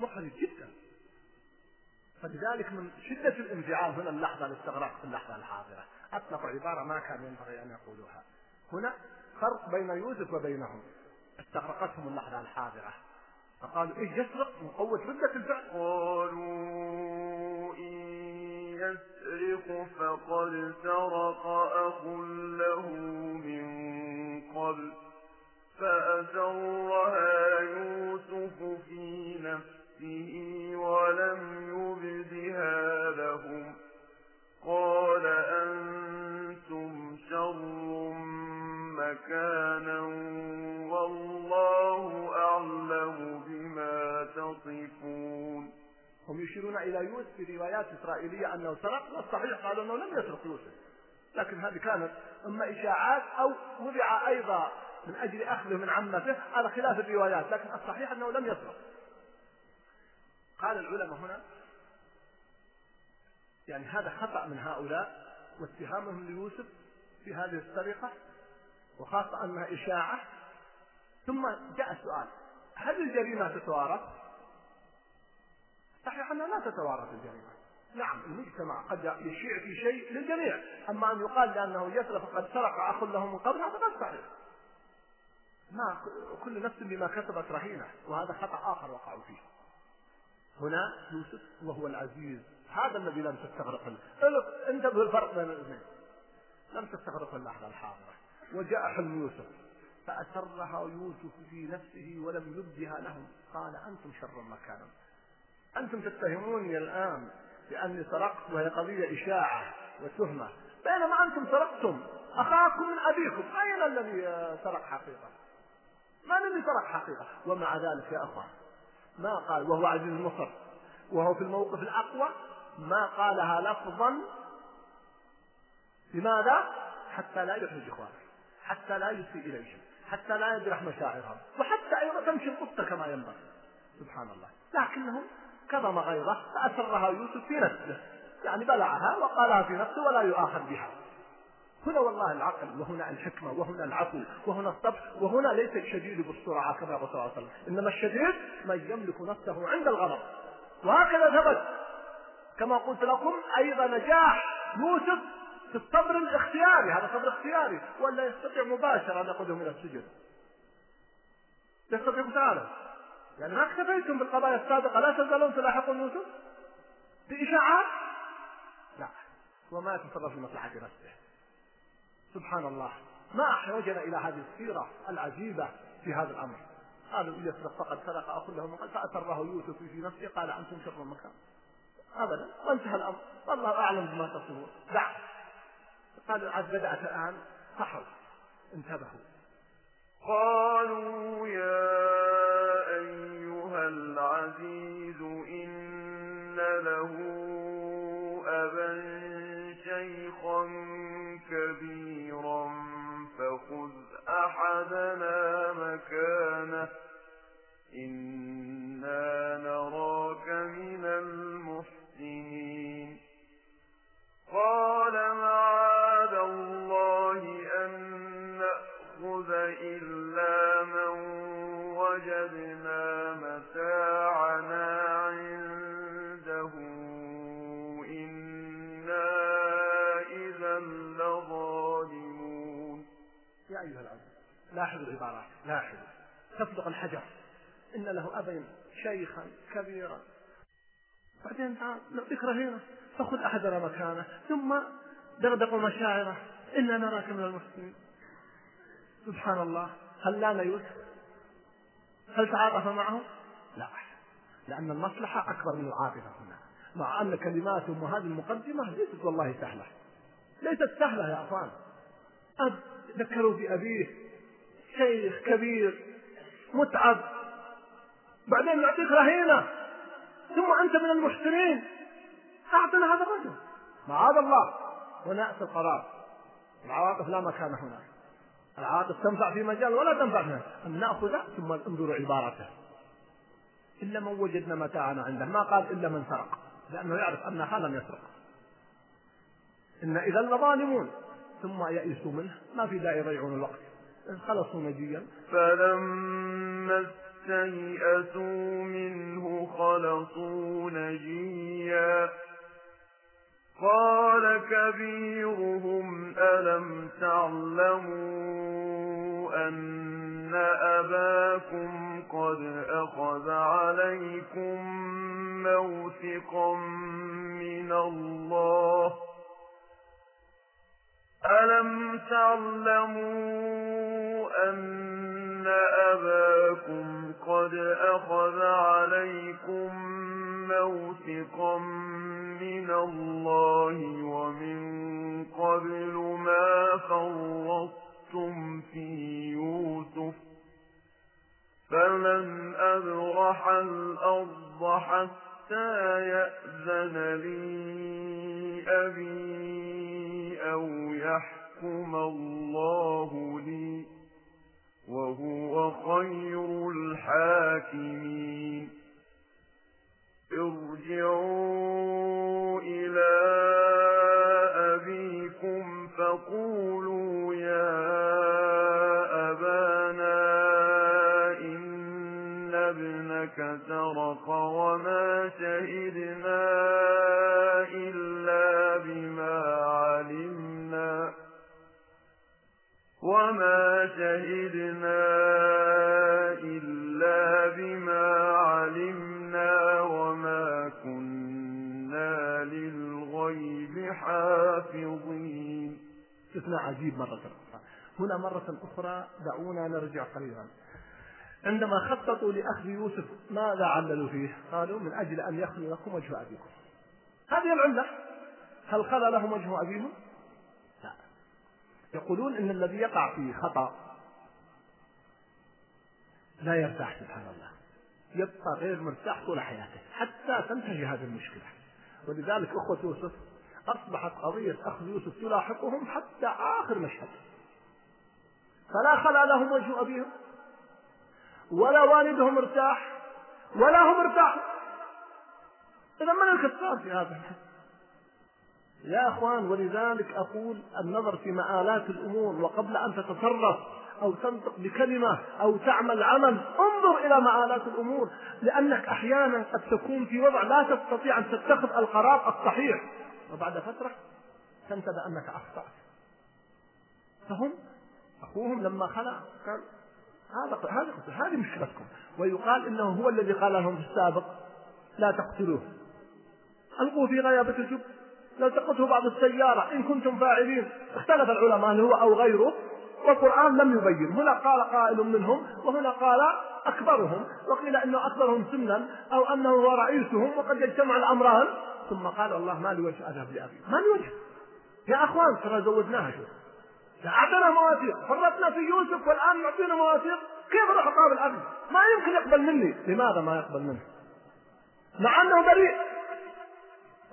محرج جدا. فلذلك من شدة الانفعال هنا اللحظة الاستغراق في اللحظة الحاضرة. أطلقوا عبارة ما كان ينبغي أن يقولوها. هنا فرق بين يوسف وبينهم. استغرقتهم اللحظة الحاضرة. فقالوا إيه يسرق من قوة ردة الفعل. قالوا إن يسرق فقد سرق أخ له من قبل فأسرها يوسف في نفسه ولم يبدها لهم. قال أنتم شر مكانا تصفون هم يشيرون إلى يوسف في روايات إسرائيلية أنه سرق والصحيح قالوا أنه لم يسرق يوسف لكن هذه كانت إما إشاعات أو وضع أيضا من أجل أخذه من عمته على خلاف الروايات لكن الصحيح أنه لم يسرق قال العلماء هنا يعني هذا خطأ من هؤلاء واتهامهم ليوسف في هذه السرقة وخاصة أنها إشاعة. ثم جاء السؤال هل الجريمة تتوارث؟ صحيح أنها لا تتوارث الجريمة. نعم المجتمع قد يشيع في شيء للجميع. أما أن يقال لأنه يسرق فقد سرق أخ له من قبل هذا غير صحيح. ما كل نفس بما كسبت رهينة وهذا خطأ آخر وقعوا فيه. هنا يوسف وهو العزيز. هذا الذي لم تستغرق انتبه الفرق بين الاثنين. لم تستغرق اللحظة الحاضرة. وجاء حلم يوسف فأسرها يوسف في نفسه ولم يبدها لهم. قال أنتم شر مكانا. أنتم تتهموني الآن بأني سرقت وهي قضية إشاعة وتهمة. بينما أنتم سرقتم. أخاكم من أبيكم. أين الذي سرق حقيقة؟ من الذي سرق حقيقة؟ ومع ذلك يا أخوان ما قال وهو عزيز مصر وهو في الموقف الأقوى ما قالها لفظا لماذا؟ حتى لا يحرج إخوانه حتى لا يسيء إليهم حتى لا يجرح مشاعرهم وحتى أيضا تمشي القطة كما ينبغي. سبحان الله. لكنه كظم غيظه فأسرها يوسف في نفسه. يعني بلعها وقالها في نفسه ولا يؤاخذ بها. هنا والله العقل وهنا الحكمة وهنا العفو وهنا الصبر وهنا ليس الشديد بالسرعة كما يقول صلى الله عليه وسلم. إنما الشديد من يملك نفسه عند الغضب. وهكذا ثبت. كما قلت لكم أيضا نجاح يوسف في الصبر الاختياري. هذا صبر اختياري. ولا يستطيع مباشرة أن يقودهم إلى السجن. يستطيع فعلا يعني ما اكتفيتم بالقضايا السابقة لا تزالون تلاحقون يوسف؟ بإشاعات؟ لا. وما يتصرف في مصلحة نفسه. سبحان الله. ما أحوجنا إلى هذه السيرة العجيبة في هذا الأمر. قالوا يسرق فقد سرق أخ له من فأسره يوسف في نفسه قال أنتم شر مكان أبدا. وانتهى الأمر. والله أعلم بما تصفون دع. قالوا عاد بدأت الآن. صحوا. انتبهوا. قالوا يا العزيز إن له أبا شيخا كبيرا فخذ أحدنا مكانه إنا نراك من المحسنين. قال معاذ الله أن نأخذ إلا لاحظوا العبارات لاحظوا تصدق الحجر. إن له أبا شيخا كبيرا. بعدين تعال نعطيك رهينة. فخذ أحدنا مكانه ثم دغدغوا مشاعره. إنا نراك من المسلمين سبحان الله. هل لأن يوسف هل تعاطف معه؟ لا. لأن المصلحة أكبر من العاطفة هنا. مع أن كلماتهم وهذه المقدمة ليست والله سهلة. ليست سهلة يا أخوان. أب ذكروا بأبيه. شيخ كبير متعب. بعدين يعطيك رهينة. ثم أنت من المحسنين. أعطنا هذا الرجل. معاذ الله ونأس القرار. العواطف لا مكان هناك العواطف تنفع في مجال ولا تنفع في أن نأخذ ثم انظروا عبارته. إلا من وجدنا متاعنا عنده. ما قال إلا من سرق. لأنه يعرف أنها لم يسرق. إن إذا لظالمون. ثم يئسوا منه. ما في داعي يضيعون الوقت. خلصوا نجيا. فلما استيئسوا منه خلصوا نجيا. قال كبيرهم ألم تعلموا أن أباكم قد أخذ عليكم موثقا من الله؟ ألم تعلموا أن أباكم قد أخذ عليكم موثقا من الله ومن قبل ما فرطتم في يوسف فلن أبرح الأرض حتى يأذن لي أبي أو يحكم الله لي وهو خير الحاكمين ارجعوا إلى أبيكم فقولوا يا أبانا إن ابنك سرق وما شهدنا وما شهدنا إلا بما علمنا وما كنا للغيب حافظين. استثناء عجيب مرة. أخرى هنا مرة أخرى دعونا نرجع قليلا عندما خططوا لأخذ يوسف ماذا عللوا فيه؟ قالوا من أجل أن يخلو لكم وجه أبيكم. هذه العلة هل خلى لهم وجه أبيهم؟ يقولون إن الذي يقع في خطأ لا يرتاح سبحان الله. يبقى غير مرتاح طول حياته حتى تنتهي هذه المشكلة. ولذلك أخوة يوسف أصبحت قضية أخذ يوسف تلاحقهم حتى آخر مشهد. فلا خلا لهم وجه أبيهم ولا والدهم ارتاح ولا هم ارتاحوا. إذا من الكفار في هذا؟ يا أخوان ولذلك أقول النظر في مآلات الأمور وقبل أن تتصرف أو تنطق بكلمة أو تعمل عمل انظر إلى مآلات الأمور لأنك أحيانا قد تكون في وضع لا تستطيع أن تتخذ القرار الصحيح. وبعد فترة تنتبه أنك أخطأت. فهم؟ أخوهم لما خلع قال هذا هذا هذه مشكلتكم. ويقال إنه هو الذي قال لهم في السابق لا تقتلوه. ألقوه في غيابة الجب. تقته بعض السيارة إن كنتم فاعلين اختلف العلماء هل هو أو غيره والقرآن لم يبين. هنا قال قائل منهم وهنا قال أكبرهم وقيل أنه أكبرهم سنا أو أنه هو رئيسهم وقد يجتمع الأمران. ثم قال الله ما لي وجه أذهب لأبي. ما لي وجه. يا أخوان ترى زودناها شوف أعطنا مواثيق فرطنا في يوسف والآن يعطينا مواثيق كيف راح أقابل أبي ما يمكن يقبل مني. لماذا ما يقبل منه؟ مع أنه بريء.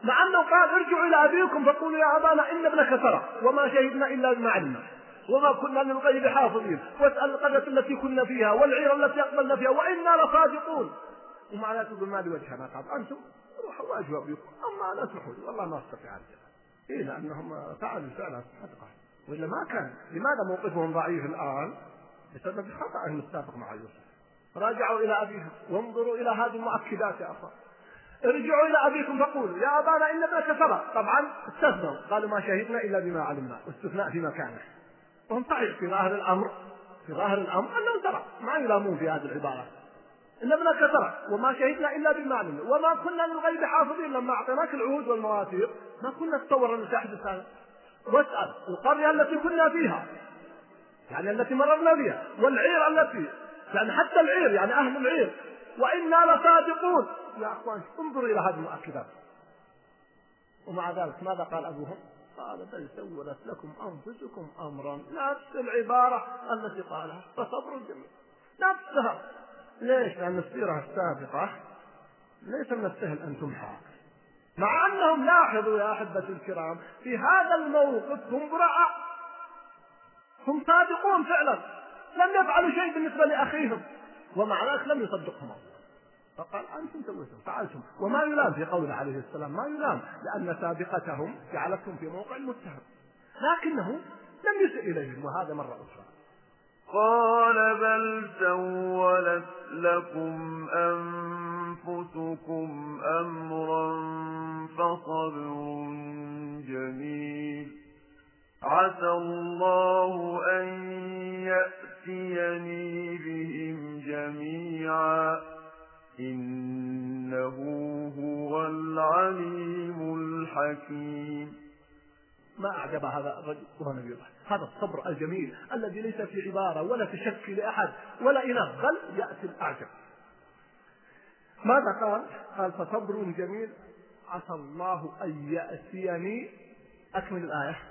مع أنه قال ارجعوا إلى أبيكم فقولوا يا أبانا إن ابنك سرق وما شهدنا إلا بما علمنا وما كنا للغيب حافظين واسأل القرية التي كنا فيها والعير التي أقبلنا فيها وإنا لصادقون. ومع ذلك تقول ما لي وجه ما قال أنتم روحوا واجهوا أبيكم أما أنا اسمحوا لي والله ما أستطيع الجنة إيه لأنهم فعلوا فعلا صدقة. وإلا ما كان. لماذا موقفهم ضعيف الآن؟ بسبب خطأهم السابق مع يوسف. راجعوا إلى أبيهم وانظروا إلى هذه المؤكدات يا أخوان. ارجعوا إلى أبيكم فقولوا يا أبانا إن ابنك سرق طبعا استثنوا. قالوا ما شهدنا إلا بما علمنا واستثناء في مكانه وهم صحيح في ظاهر الأمر في ظاهر الأمر أنه سرق ما يلامون في هذه العبارة. إن ابنك سرق وما شهدنا إلا بما علمنا. وما كنا للغيب حافظين لما أعطيناك العهود والمواثيق ما كنا نتصور أن سيحدث هذا واسأل. القرية التي كنا فيها. يعني التي مررنا بها. والعير التي. يعني حتى العير يعني أهل العير. وإنا لصادقون. يا أخوان انظروا إلى هذه المؤكدات. ومع ذلك ماذا قال أبوهم؟ قال بل سولت لكم أنفسكم أمرا. نفس العبارة التي قالها فصبر جميل نفسها. ليش؟ لأن السيرة السابقة ليس من السهل أن تمحى. مع أنهم لاحظوا يا أحبة الكرام في هذا الموقف هم براء هم صادقون فعلا. لم يفعلوا شيء بالنسبة لأخيهم. ومع ذلك لم يصدقهم فقال أنتم سويتم فعلتم. وما يلام في قوله عليه السلام ما يلام لأن سابقتهم جعلتهم في موقع المتهم لكنه لم يسئ إليهم وهذا مرة أخرى. قال بل سولت لكم أنفسكم أمرا فصبر جميل. عسى الله أن يأتيني بهم جميعا إنه هو العليم الحكيم. ما أعجب هذا الرجل وهو نبي الله. هذا الصبر الجميل الذي ليس في عبارة ولا في شك لأحد ولا إناث بل يأتي الأعجب. ماذا قال؟ قال فصبر جميل. عسى الله أن يأتيني. أكمل الآية.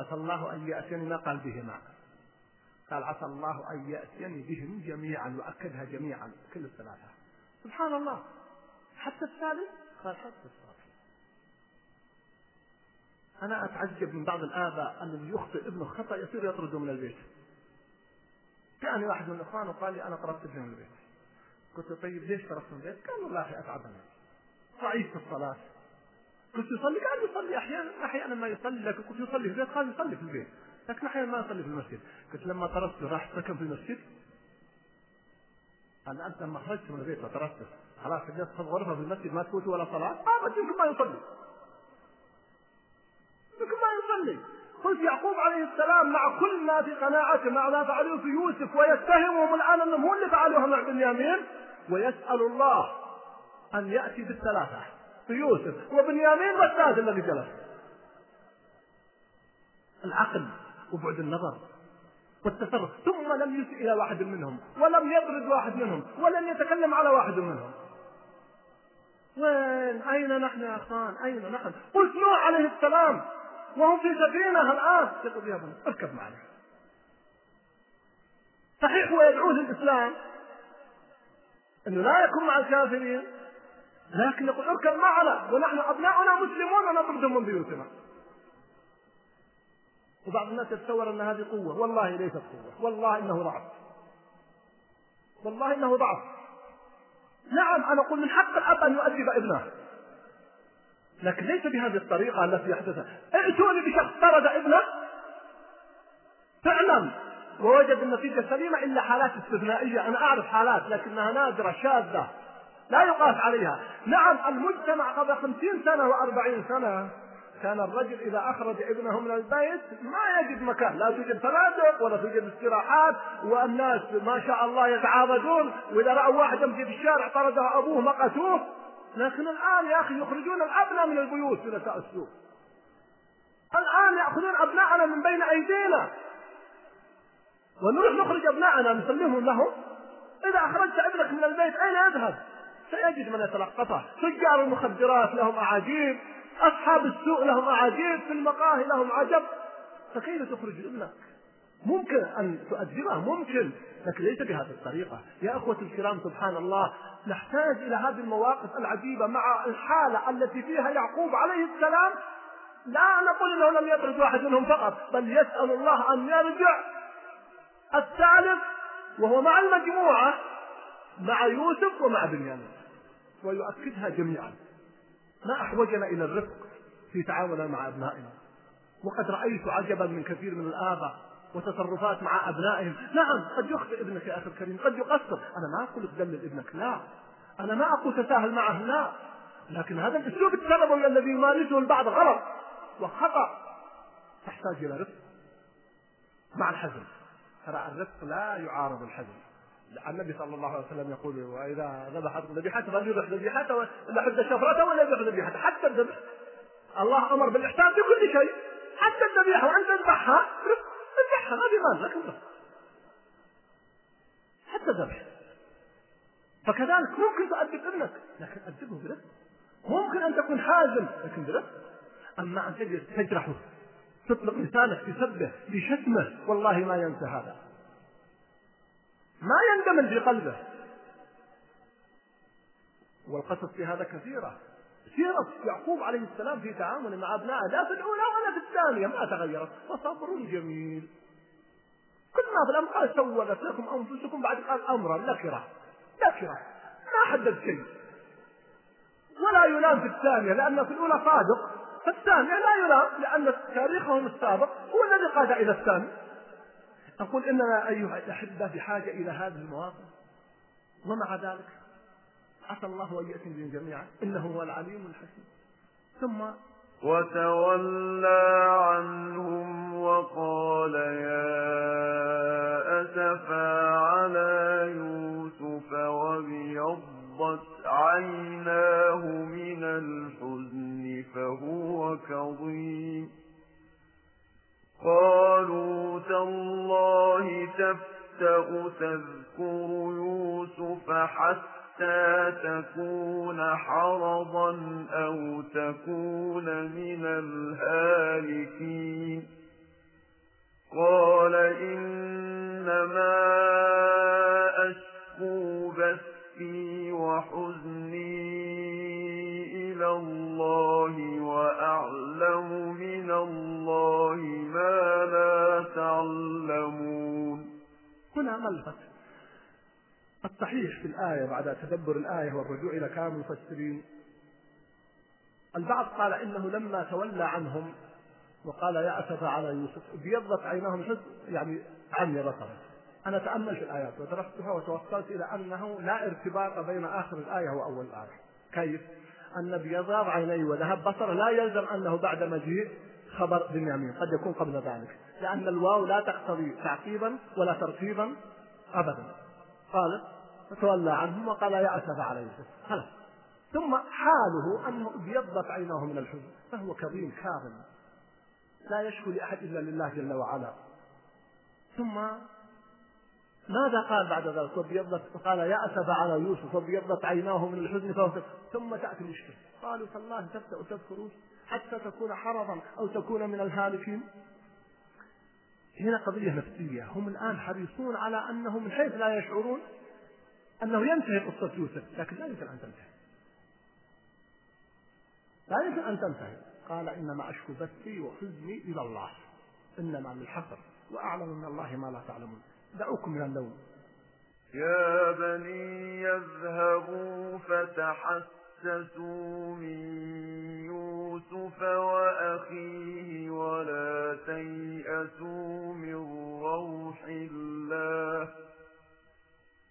عسى الله أن يأتيني ما قال بهما. قال عسى الله أن يأتيني بهم جميعا وأكدها جميعا كل الثلاثة. سبحان الله. حتى الثالث؟ قال حتى الثالث. أنا أتعجب من بعض الآباء الذي يخطئ ابنه خطأ يصير يطرده من البيت. جاءني واحد من الإخوان وقال لي أنا طردت ابني من البيت. قلت طيب ليش طردت من البيت؟ قال والله أخي أتعبني. ضعيف في الصلاة. قلت يصلي. قال يصلي. أحيانا أحيانا ما يصلي لكن قلت يصلي في البيت. قال يصلي في البيت. لكن أحيانا ما يصلي في المسجد. قلت لما طردته راح سكن في المسجد. قال أنت لما خرجت من البيت وطردته خلاص جلست في غرفة في المسجد ما تفوت ولا صلاة؟ آه بس يمكن ما يصلي. يمكن ما يصلي. قلت يعقوب عليه السلام مع كل ما في قناعته مع ما فعلوه في يوسف ويتهمهم الآن أنهم هو اللي فعلوها مع بنيامين ويسأل الله أن يأتي بالثلاثة. في يوسف وبنيامين والثالث الذي جلس العقل وبعد النظر والتصرف. ثم لم يسئ إلى واحد منهم ولم يطرد واحد منهم ولم يتكلم على واحد منهم. وين؟ أين نحن يا أخوان؟ أين نحن؟ قلت نوح عليه السلام وهم في سفينة الآن. يقول يا ابن اركب معنا صحيح هو يدعو للإسلام أنه لا يكون مع الكافرين لكن يقول اركب معنا ونحن أبناؤنا مسلمون ونطردهم من بيوتنا وبعض الناس يتصور أن هذه قوة. والله ليست قوة. والله إنه ضعف. والله إنه ضعف. نعم أنا أقول من حق الأب أن يؤدب ابنه. لكن ليس بهذه الطريقة التي يحدثها. ائتوني بشخص طرد ابنه. فعلا ووجد النتيجة سليمة إلا حالات استثنائية. أنا أعرف حالات لكنها نادرة شاذة. لا يقاس عليها. نعم المجتمع قبل خمسين سنة وأربعين سنة كان الرجل إذا أخرج ابنه من البيت ما يجد مكان. لا توجد فنادق ولا توجد استراحات والناس ما شاء الله يتعاضدون. وإذا رأوا واحد يمشي في الشارع طرده أبوه مقتوه لكن الآن يا أخي يخرجون الأبناء من البيوت في نساء السوق. الآن يأخذون أبناءنا من بين أيدينا. ونروح نخرج أبناءنا نسلمهم لهم. إذا أخرجت ابنك من البيت أين يذهب؟ سيجد من يتلقفه تجار المخدرات لهم أعاجيب أصحاب السوء لهم أعاجيب في المقاهي لهم عجب. فكيف تخرج ابنك ممكن أن تؤدبه ممكن لكن ليس بهذه الطريقة. يا أخوتي الكرام سبحان الله نحتاج إلى هذه المواقف العجيبة مع الحالة التي فيها يعقوب عليه السلام. لا نقول إنه لم يطرد واحد منهم فقط بل يسأل الله أن يرجع. الثالث وهو مع المجموعة مع يوسف ومع بنيامين. ويؤكدها جميعا. ما أحوجنا إلى الرفق في تعاملنا مع أبنائنا. وقد رأيت عجبا من كثير من الآباء وتصرفات مع أبنائهم. نعم قد يخطئ ابنك يا أخي الكريم قد يقصر. أنا ما أقول تدلل ابنك لا. أنا ما أقول تساهل معه لا. لكن هذا الأسلوب التربوي الذي يمارسه البعض غلط وخطأ. تحتاج إلى رفق مع الحزم. ترى الرفق لا يعارض الحزم. النبي صلى الله عليه وسلم يقول وإذا ذبحت ذبيحته فليذبح ذبيحته ولا حد شفرته ولا يذبح ذبيحته حتى الذبح. الله أمر بالإحسان في كل شيء. حتى الذبيحة وانت تذبحها اذبحها ما في مال لكن حتى الذبح. فكذلك ممكن تؤدب ابنك. لكن أدبه برفق ممكن أن تكون حازم لكن برفق أن تجلس تجرحه تطلق لسانك تسبه لشتمه والله ما ينسى هذا. ما يندمج في قلبه. والقصص في هذا كثيرة. سيرة يعقوب عليه السلام في تعامله مع أبنائه لا في الأولى ولا في الثانية ما تغيرت. فصبر جميل. كل ما في الأمر قال سولت لكم أنفسكم بعد قال أمرا نكرة نكرة ما حدد شيء. ولا يلام في الثانية لأن في الأولى صادق. فالثانية لا يلام لأن تاريخهم السابق هو الذي قاد إلى الثاني. أقول إننا أيها الأحبة بحاجة إلى هذه المواقف ومع ذلك عسى الله أن يأتي بهم جميعا إنه هو العليم الحكيم. ثم وتولى عنهم وقال يا أسفى على يوسف وابيضت عيناه من الحزن فهو كظيم. تفتأ تذكر يوسف حتى تكون حرضا أو تكون من الهالكين. قال إنما أشكو بثي وحزني إلى الله وأعلم من الله ما لا تعلمون هنا ملفت الصحيح في الآية بعد تدبر الآية والرجوع إلى كلام المفسرين. البعض قال إنه لما تولى عنهم وقال يا أسف على يوسف ابيضت عيناهم حزن يعني عمي بصره أنا تأملت الآيات ودرستها وتوصلت إلى أنه لا ارتباط بين آخر الآية وأول الآية كيف؟ أن بيضاض عينيه وذهب بصره لا يلزم أنه بعد مجيء خبر بنيامين قد يكون قبل ذلك. لأن الواو لا تقتضي تعقيبا ولا ترتيبا أبدا. قال فتولى عنهم وقال يا أسف على يوسف خلاص. ثم حاله أنه ابيضت عيناه من الحزن فهو كظيم كاظم. لا يشكو لأحد إلا لله جل وعلا. ثم ماذا قال بعد ذلك؟ وابيضت قال يا أسف على يوسف وابيضت عيناه من الحزن فهو ثم تأتي المشكلة. قالوا تالله تبدأ تذكر حتى تكون حرضا أو تكون من الهالكين. هنا قضية نفسية. هم الآن حريصون على أنه من حيث لا يشعرون أنه ينتهي قصة يوسف لكن لا يمكن أن تنتهي. لا يمكن أن تنتهي. قال إنما أشكو بثي وحزني إلى الله. إنما للحصر وأعلم من الله ما لا تعلمون. دعوكم من النوم. يا بني يذهبوا فتحسسوا من يوسف وأخيه ولا تيأسوا من روح الله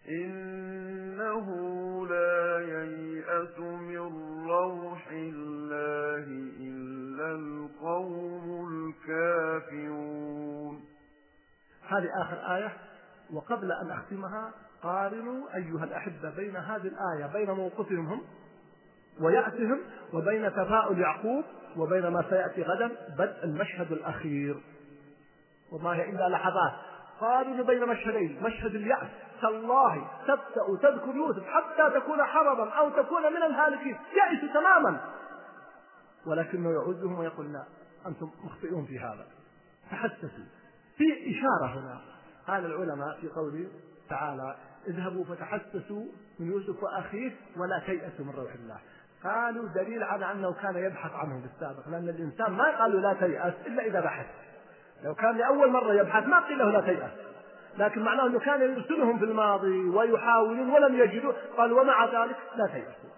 إنه لا ييأس من روح الله إلا القوم الكافرون هذه آخر آية. وقبل أن أختمها قارنوا أيها الأحبة بين هذه الآية بين موقفهم هم. ويأتهم وبين تفاؤل يعقوب وبين ما سيأتي غدا بدء المشهد الأخير. وما هي إلا لحظات. قارنوا بين مشهدين مشهد اليأس. تالله تبدأ تذكر يوسف حتى تكون حرضا أو تكون من الهالكين. يأس تماما. ولكنه يعزهم ويقول لا أنتم مخطئون في هذا. تحسسوا في إشارة هنا. قال العلماء في قوله تعالى اذهبوا فتحسسوا من يوسف وأخيه ولا تيأسوا من روح الله. قالوا دليل على أنه كان يبحث عنهم بالسابق لأن الإنسان ما قالوا لا تيأس إلا إذا بحث. لو كان لأول مرة يبحث ما قيل له لا تيأس. لكن معناه أنه كان يرسلهم في الماضي ويحاولون ولم يجدوا قال ومع ذلك لا تيأسوا.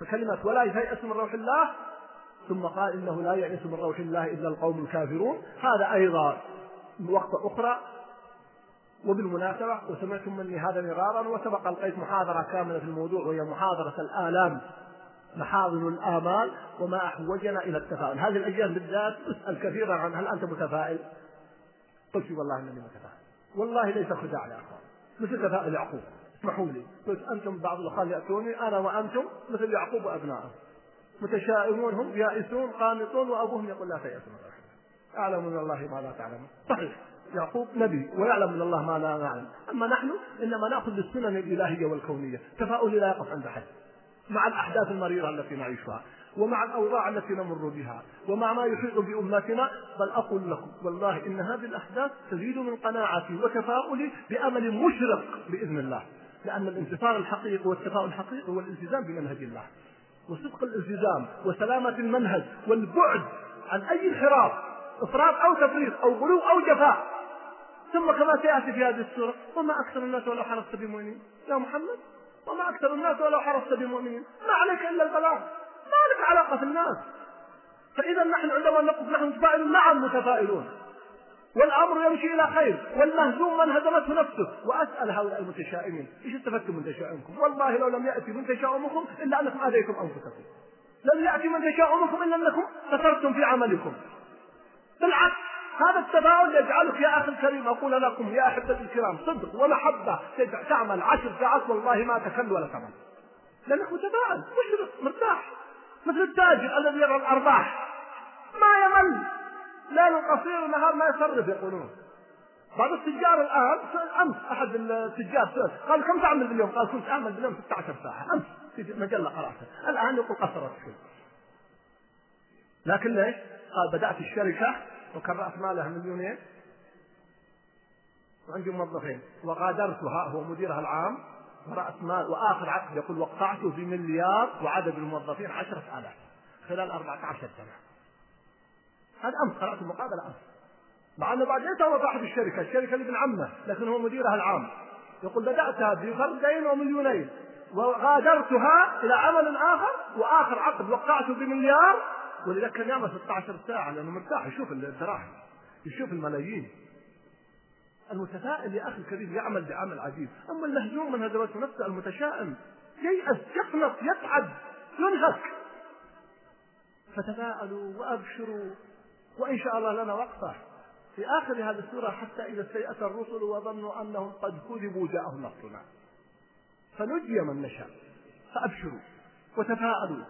فكلمة ولا تيأس من روح الله ثم قال إنه لا يئس من روح الله إلا القوم الكافرون. هذا أيضا وقت أخرى وبالمناسبة وسمعتم مني هذا مرارا وسبق ألقيت محاضرة كاملة في الموضوع وهي محاضرة الآلام. محاضن الآمال وما أحوجنا إلى التفاؤل. هذه الأيام بالذات أسأل كثيرا عن هل أنت متفائل؟ قلت والله إنني متفائل. والله ليس خداع يا أخوان. مثل تفاؤل يعقوب. اسمحوا لي. قلت أنتم بعض الأخوان يأتوني أنا وأنتم مثل يعقوب وأبنائه. متشائمون هم يائسون قانطون وأبوهم يقول لا تيأسوا أعلم من الله ما لا تعلمون. صحيح. يعقوب نبي ويعلم من الله ما لا نعلم. أما نحن إنما نأخذ بالسنن الإلهية والكونية. تفاؤلي لا يقف عند حد. مع الأحداث المريرة التي نعيشها ومع الأوضاع التي نمر بها ومع ما يحيط بأمتنا بل أقول لكم والله إن هذه الأحداث تزيد من قناعتي وتفاؤلي بأمل مشرق بإذن الله لأن الانتصار الحقيقي والتفاؤل الحقيقي هو الالتزام بمنهج الله وصدق الالتزام وسلامة المنهج والبعد عن أي انحراف إفراط أو تفريط أو غلو أو جفاء. ثم كما سيأتي في هذه السورة وما أكثر الناس ولو حرصت بمؤمنين. يا محمد وما أكثر الناس ولو حرصت بمؤمنين. ما عليك إلا البلاغ. ما لك علاقة في الناس. فإذا نحن عندما نقف نحن متفائلون نعم متفائلون والأمر يمشي إلى خير. والمهزوم من هزمته نفسه. وأسأل هؤلاء المتشائمين. إيش استفدتم من تشاؤمكم؟ والله لو لم يأتي من تشاؤمكم إلا أنكم آذيتم أنفسكم. لم يأتي من تشاؤمكم إلا أنكم خسرتم في عملكم. بالعكس. هذا التفاؤل يجعلك يا أخي الكريم أقول لكم يا أحبتي الكرام صدق ومحبة تعمل عشر ساعات والله ما تكل ولا تمل. لأنك متفائل مشرق مرتاح. مثل التاجر الذي يرى الأرباح. ما يمل. ليل قصير ونهار ما يصرف يقولون. بعض التجار الآن أمس أحد التجار قال كم تعمل باليوم؟ قال كنت أعمل باليوم 16 ساعة. أمس في مجلة قرأتها الآن يقول قصرت شوي. لكن ليش؟ قال بدأت الشركة وكان رأس مالها مليونين. وعندي موظفين. وغادرتها هو مديرها العام. ورأس مال وآخر عقد يقول وقعته بمليار وعدد الموظفين عشرة آلاف. خلال 14 سنة. هذا أمس قرأت المقابلة أمس. مع أنه بعد ليس هو صاحب الشركة الشركة لابن عمه لكن هو مديرها العام. يقول بدأتها بفردين ومليونين. وغادرتها إلى عمل آخر وآخر عقد وقعته بمليار ولذلك كان يعمل 16 ساعة لأنه مرتاح يشوف الدراهم يشوف الملايين. المتفائل يا أخي الكريم يعمل بعمل عجيب. أما المهزوم من هزمته نفسه المتشائم ييأس يقنط يتعب ينهك. فتفاءلوا وأبشروا وإن شاء الله لنا وقفة في آخر هذه السورة حتى إذا استيأس الرسل وظنوا أنهم قد كذبوا جاءهم نصرنا. فنجي من نشاء فأبشروا وتفاءلوا.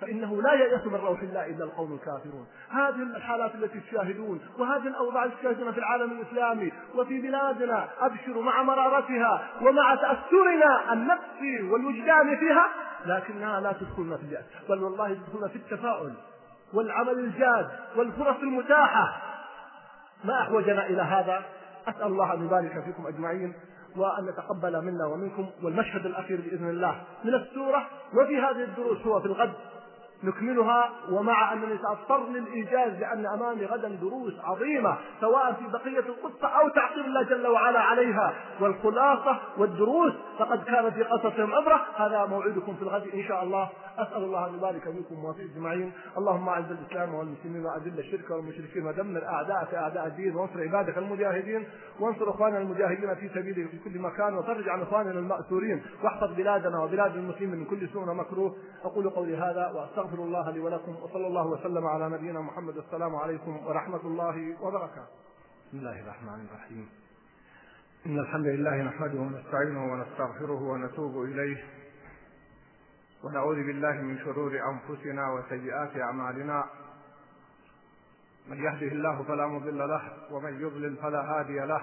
فإنه لا ييأس من روح الله إلا القوم الكافرون. هذه الحالات التي تشاهدون وهذه الأوضاع تشاهدونها في العالم الإسلامي وفي بلادنا. أبشروا مع مرارتها ومع تأثرنا النفسي والوجداني فيها لكنها لا تدخلنا في اليأس. بل والله تدخلنا في التفاؤل والعمل الجاد والفرص المتاحة. ما أحوجنا إلى هذا؟ أسأل الله أن يبارك فيكم أجمعين وأن يتقبل منا ومنكم والمشهد الأخير بإذن الله من السورة. وفي هذه الدروس هو في الغد. نكملها ومع أنني سأضطر للإيجاز لأن أمامي غدا دروس عظيمة سواء في بقية القصة أو تعقيب الله جل وعلا عليها. والخلاصة والدروس فقد كان في قصصهم عبرة. هذا موعدكم في الغد إن شاء الله. أسأل الله أن يبارك فيكم وفي أجمعين. اللهم أعز الإسلام والمسلمين وأذل الشرك والمشركين ودمر أعداءك أعداء الدين وانصر عبادك المجاهدين. وانصر إخواننا المجاهدين في سبيله في كل مكان وفرج عن إخواننا المأسورين. واحفظ بلادنا وبلاد المسلمين من كل سوء ومكروه. أقول قولي هذا أستغفر الله لي ولكم وصلى الله وسلم على نبينا محمد. السلام عليكم ورحمة الله وبركاته. بسم الله الرحمن الرحيم. إن الحمد لله نحمده ونستعينه ونستغفره ونتوب إليه. ونعوذ بالله من شرور أنفسنا وسيئات أعمالنا. من يهده الله فلا مضل له ومن يضلل فلا هادي له.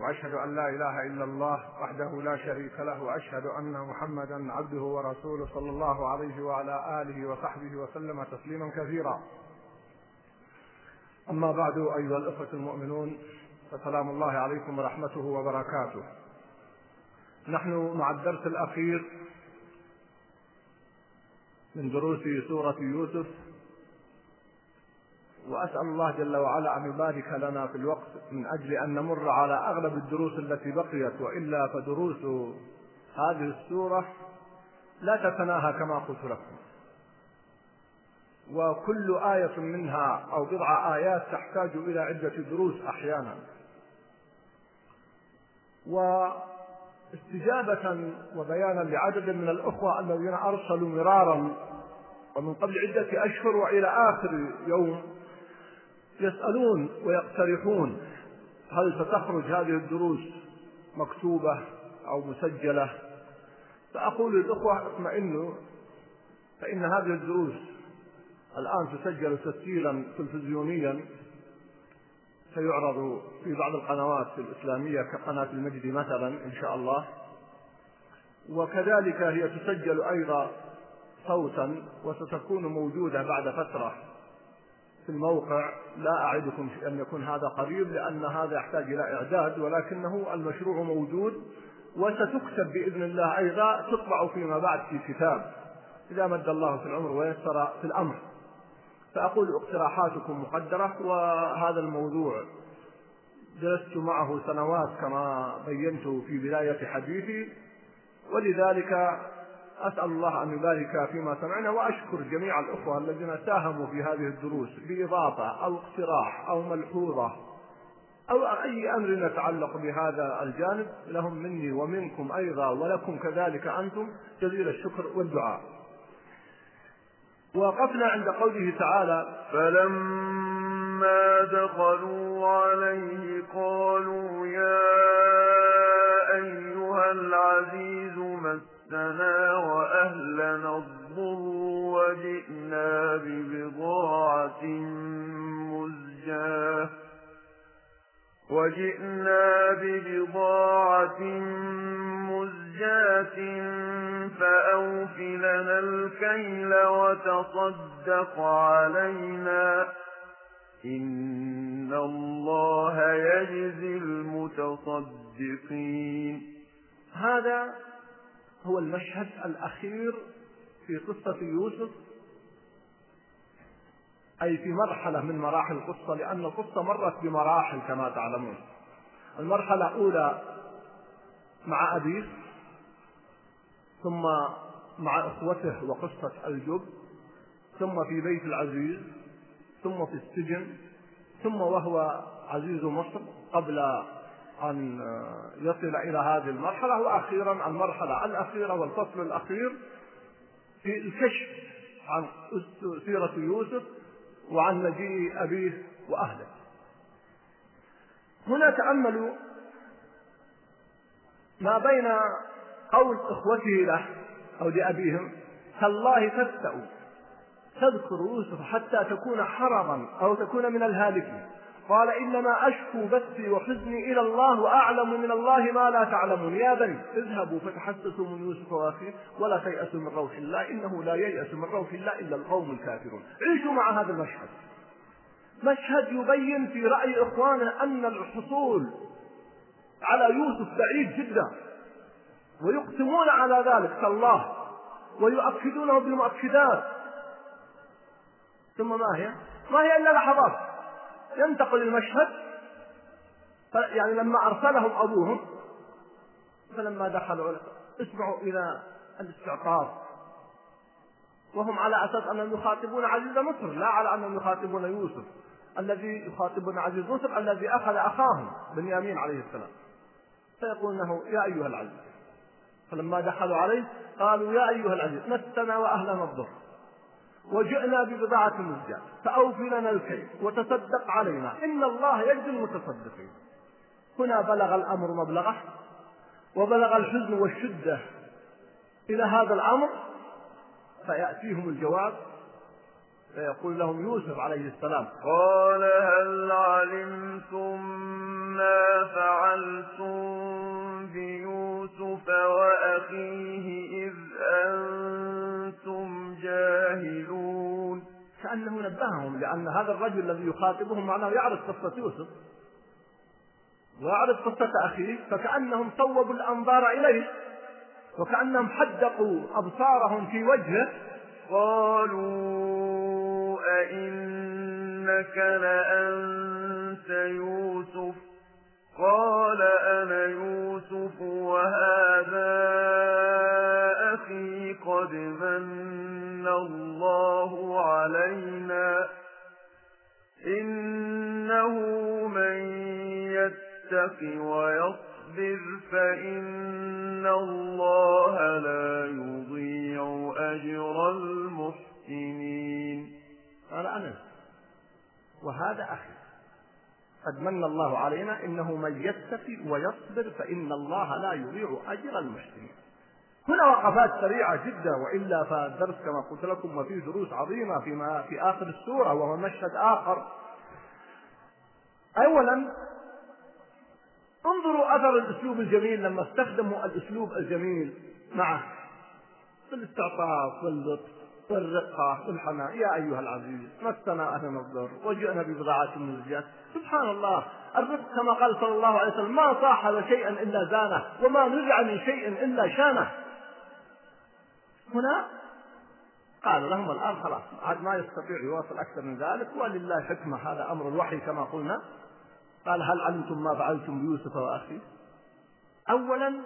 وأشهد أن لا إله إلا الله وحده لا شريك له وأشهد أن محمدا عبده ورسوله صلى الله عليه وعلى آله وصحبه وسلم تسليما كثيرا. أما بعد أيها الإخوة المؤمنون فسلام الله عليكم ورحمته وبركاته. نحن مع الدرس الأخير من دروس سورة يوسف. وأسأل الله جل وعلا أن يبارك لنا في الوقت من أجل أن نمر على أغلب الدروس التي بقيت وإلا فدروس هذه السورة لا تتناهى كما قلت لكم. وكل آية منها أو بضع آيات تحتاج إلى عدة دروس أحيانا. واستجابة وبيانا لعدد من الأخوة الذين أرسلوا مرارا ومن قبل عدة أشهر وإلى آخر يوم يسألون ويقترحون هل ستخرج هذه الدروس مكتوبة أو مسجلة؟ فأقول للإخوة اطمئنوا فإن هذه الدروس الآن تسجل تسجيلا تلفزيونيا سيعرض في بعض القنوات الإسلامية كقناة المجد مثلا إن شاء الله. وكذلك هي تسجل أيضا صوتا وستكون موجودة بعد فترة في الموقع. لا أعدكم أن يكون هذا قريب لأن هذا يحتاج إلى إعداد ولكنه المشروع موجود وستكتب بإذن الله أيضا تطبع فيما بعد في كتاب. إذا مد الله في العمر ويسر في الأمر. فأقول اقتراحاتكم مقدرة وهذا الموضوع جلست معه سنوات كما بينت في بداية حديثي ولذلك أسأل الله أن يبارك فيما سمعنا وأشكر جميع الأخوة الذين ساهموا في هذه الدروس بإضافة أو اقتراح أو ملحوظة أو أي أمر يتعلق بهذا الجانب لهم مني ومنكم أيضا ولكم كذلك أنتم جزيل الشكر والدعاء. وقفنا عند قوله تعالى فلما دخلوا عليه قالوا يا أيها العزيز مسنا وأهلنا الضر وجئنا ببضاعة مزجاة وجئنا ببضاعة مزجاة فأوف لنا الكيل وتصدق علينا. إن الله يجزي المتصدقين. هذا هو المشهد الأخير في قصة يوسف أي في مرحلة من مراحل القصة لأن القصة مرت بمراحل كما تعلمون. المرحلة الأولى مع أبيه ثم مع إخوته وقصة الجب ثم في بيت العزيز ثم في السجن ثم وهو عزيز مصر قبل أن يصل إلى هذه المرحلة وأخيرا المرحلة الأخيرة والفصل الأخير في الكشف عن سيرة يوسف وعن مجيء أبيه وأهله. هنا تأملوا ما بين قول إخوته له أو لأبيهم تالله تفتأ تذكر يوسف حتى تكون حرضا أو تكون من الهالكين. قال إنما أشكو بثي وحزني إلى الله وأعلم من الله ما لا تعلمون. يا بني اذهبوا فتحسسوا من يوسف وأخيه ولا تيأسوا من روح الله إنه لا ييأس من روح الله إلا القوم الكافرون. عيشوا مع هذا المشهد. مشهد يبين في رأي إخوانه أن الحصول على يوسف بعيد جدا. ويقسمون على ذلك كالله ويؤكدونه بالمؤكدات. ثم ما هي؟ ما هي إلا لحظات. ينتقل المشهد يعني لما أرسلهم أبوهم فلما دخلوا اسمعوا إلى الاستعطاف وهم على أساس أنهم يخاطبون عزيز مصر لا على أنهم يخاطبون يوسف الذي يخاطبون عزيز مصر الذي أخذ أخاهم بنيامين عليه السلام. فيقول له يا أيها العزيز فلما دخلوا عليه قالوا يا أيها العزيز مسنا وأهلنا الضر وجئنا ببضاعة مزجاة فأوف لنا الكيل وتصدق علينا إن الله يجزي المتصدقين هنا بلغ الأمر مبلغه وبلغ الحزن والشدة إلى هذا الأمر فيأتيهم الجواب فيقول لهم يوسف عليه السلام قال هل علمتم ما فعلتم بيوسف وأخيه إذ أنتم جاهلون كأنه نبههم لأن هذا الرجل الذي يخاطبهم معناه يعرف قصة يوسف ويعرف قصة أخيه فكأنهم صوبوا الأنظار إليه وكأنهم حدقوا أبصارهم في وجهه. قالوا أئنك لأنت يوسف؟ قال أنا يوسف. وهذا أخي قد من الله علينا. إنه من يتق ويصبر فإن الله لا يضيع أجر المحسنين. قال أنا وهذا أخي قد من الله علينا إنه من يتقي ويصبر فإن الله لا يضيع أجر المحسنين. هنا وقفات سريعة جدا وإلا فالدرس كما قلت لكم وفيه دروس عظيمة فيما في آخر السورة وهو مشهد آخر. أولا انظروا أثر الأسلوب الجميل لما استخدموا الأسلوب الجميل معه. في الاستعطاف واللطف والرقة والحناء يا أيها العزيز مسنا أهلنا الضر وجئنا ببضاعة مزجات سبحان الله الرفق كما قال صلى الله عليه وسلم ما صاحب شيئا إلا زانه وما نزع من شيء إلا شانه. هنا قال لهم الآن خلاص عاد ما يستطيع يواصل أكثر من ذلك ولله حكمة هذا أمر الوحي كما قلنا. قال هل علمتم ما فعلتم بيوسف وأخيه أولا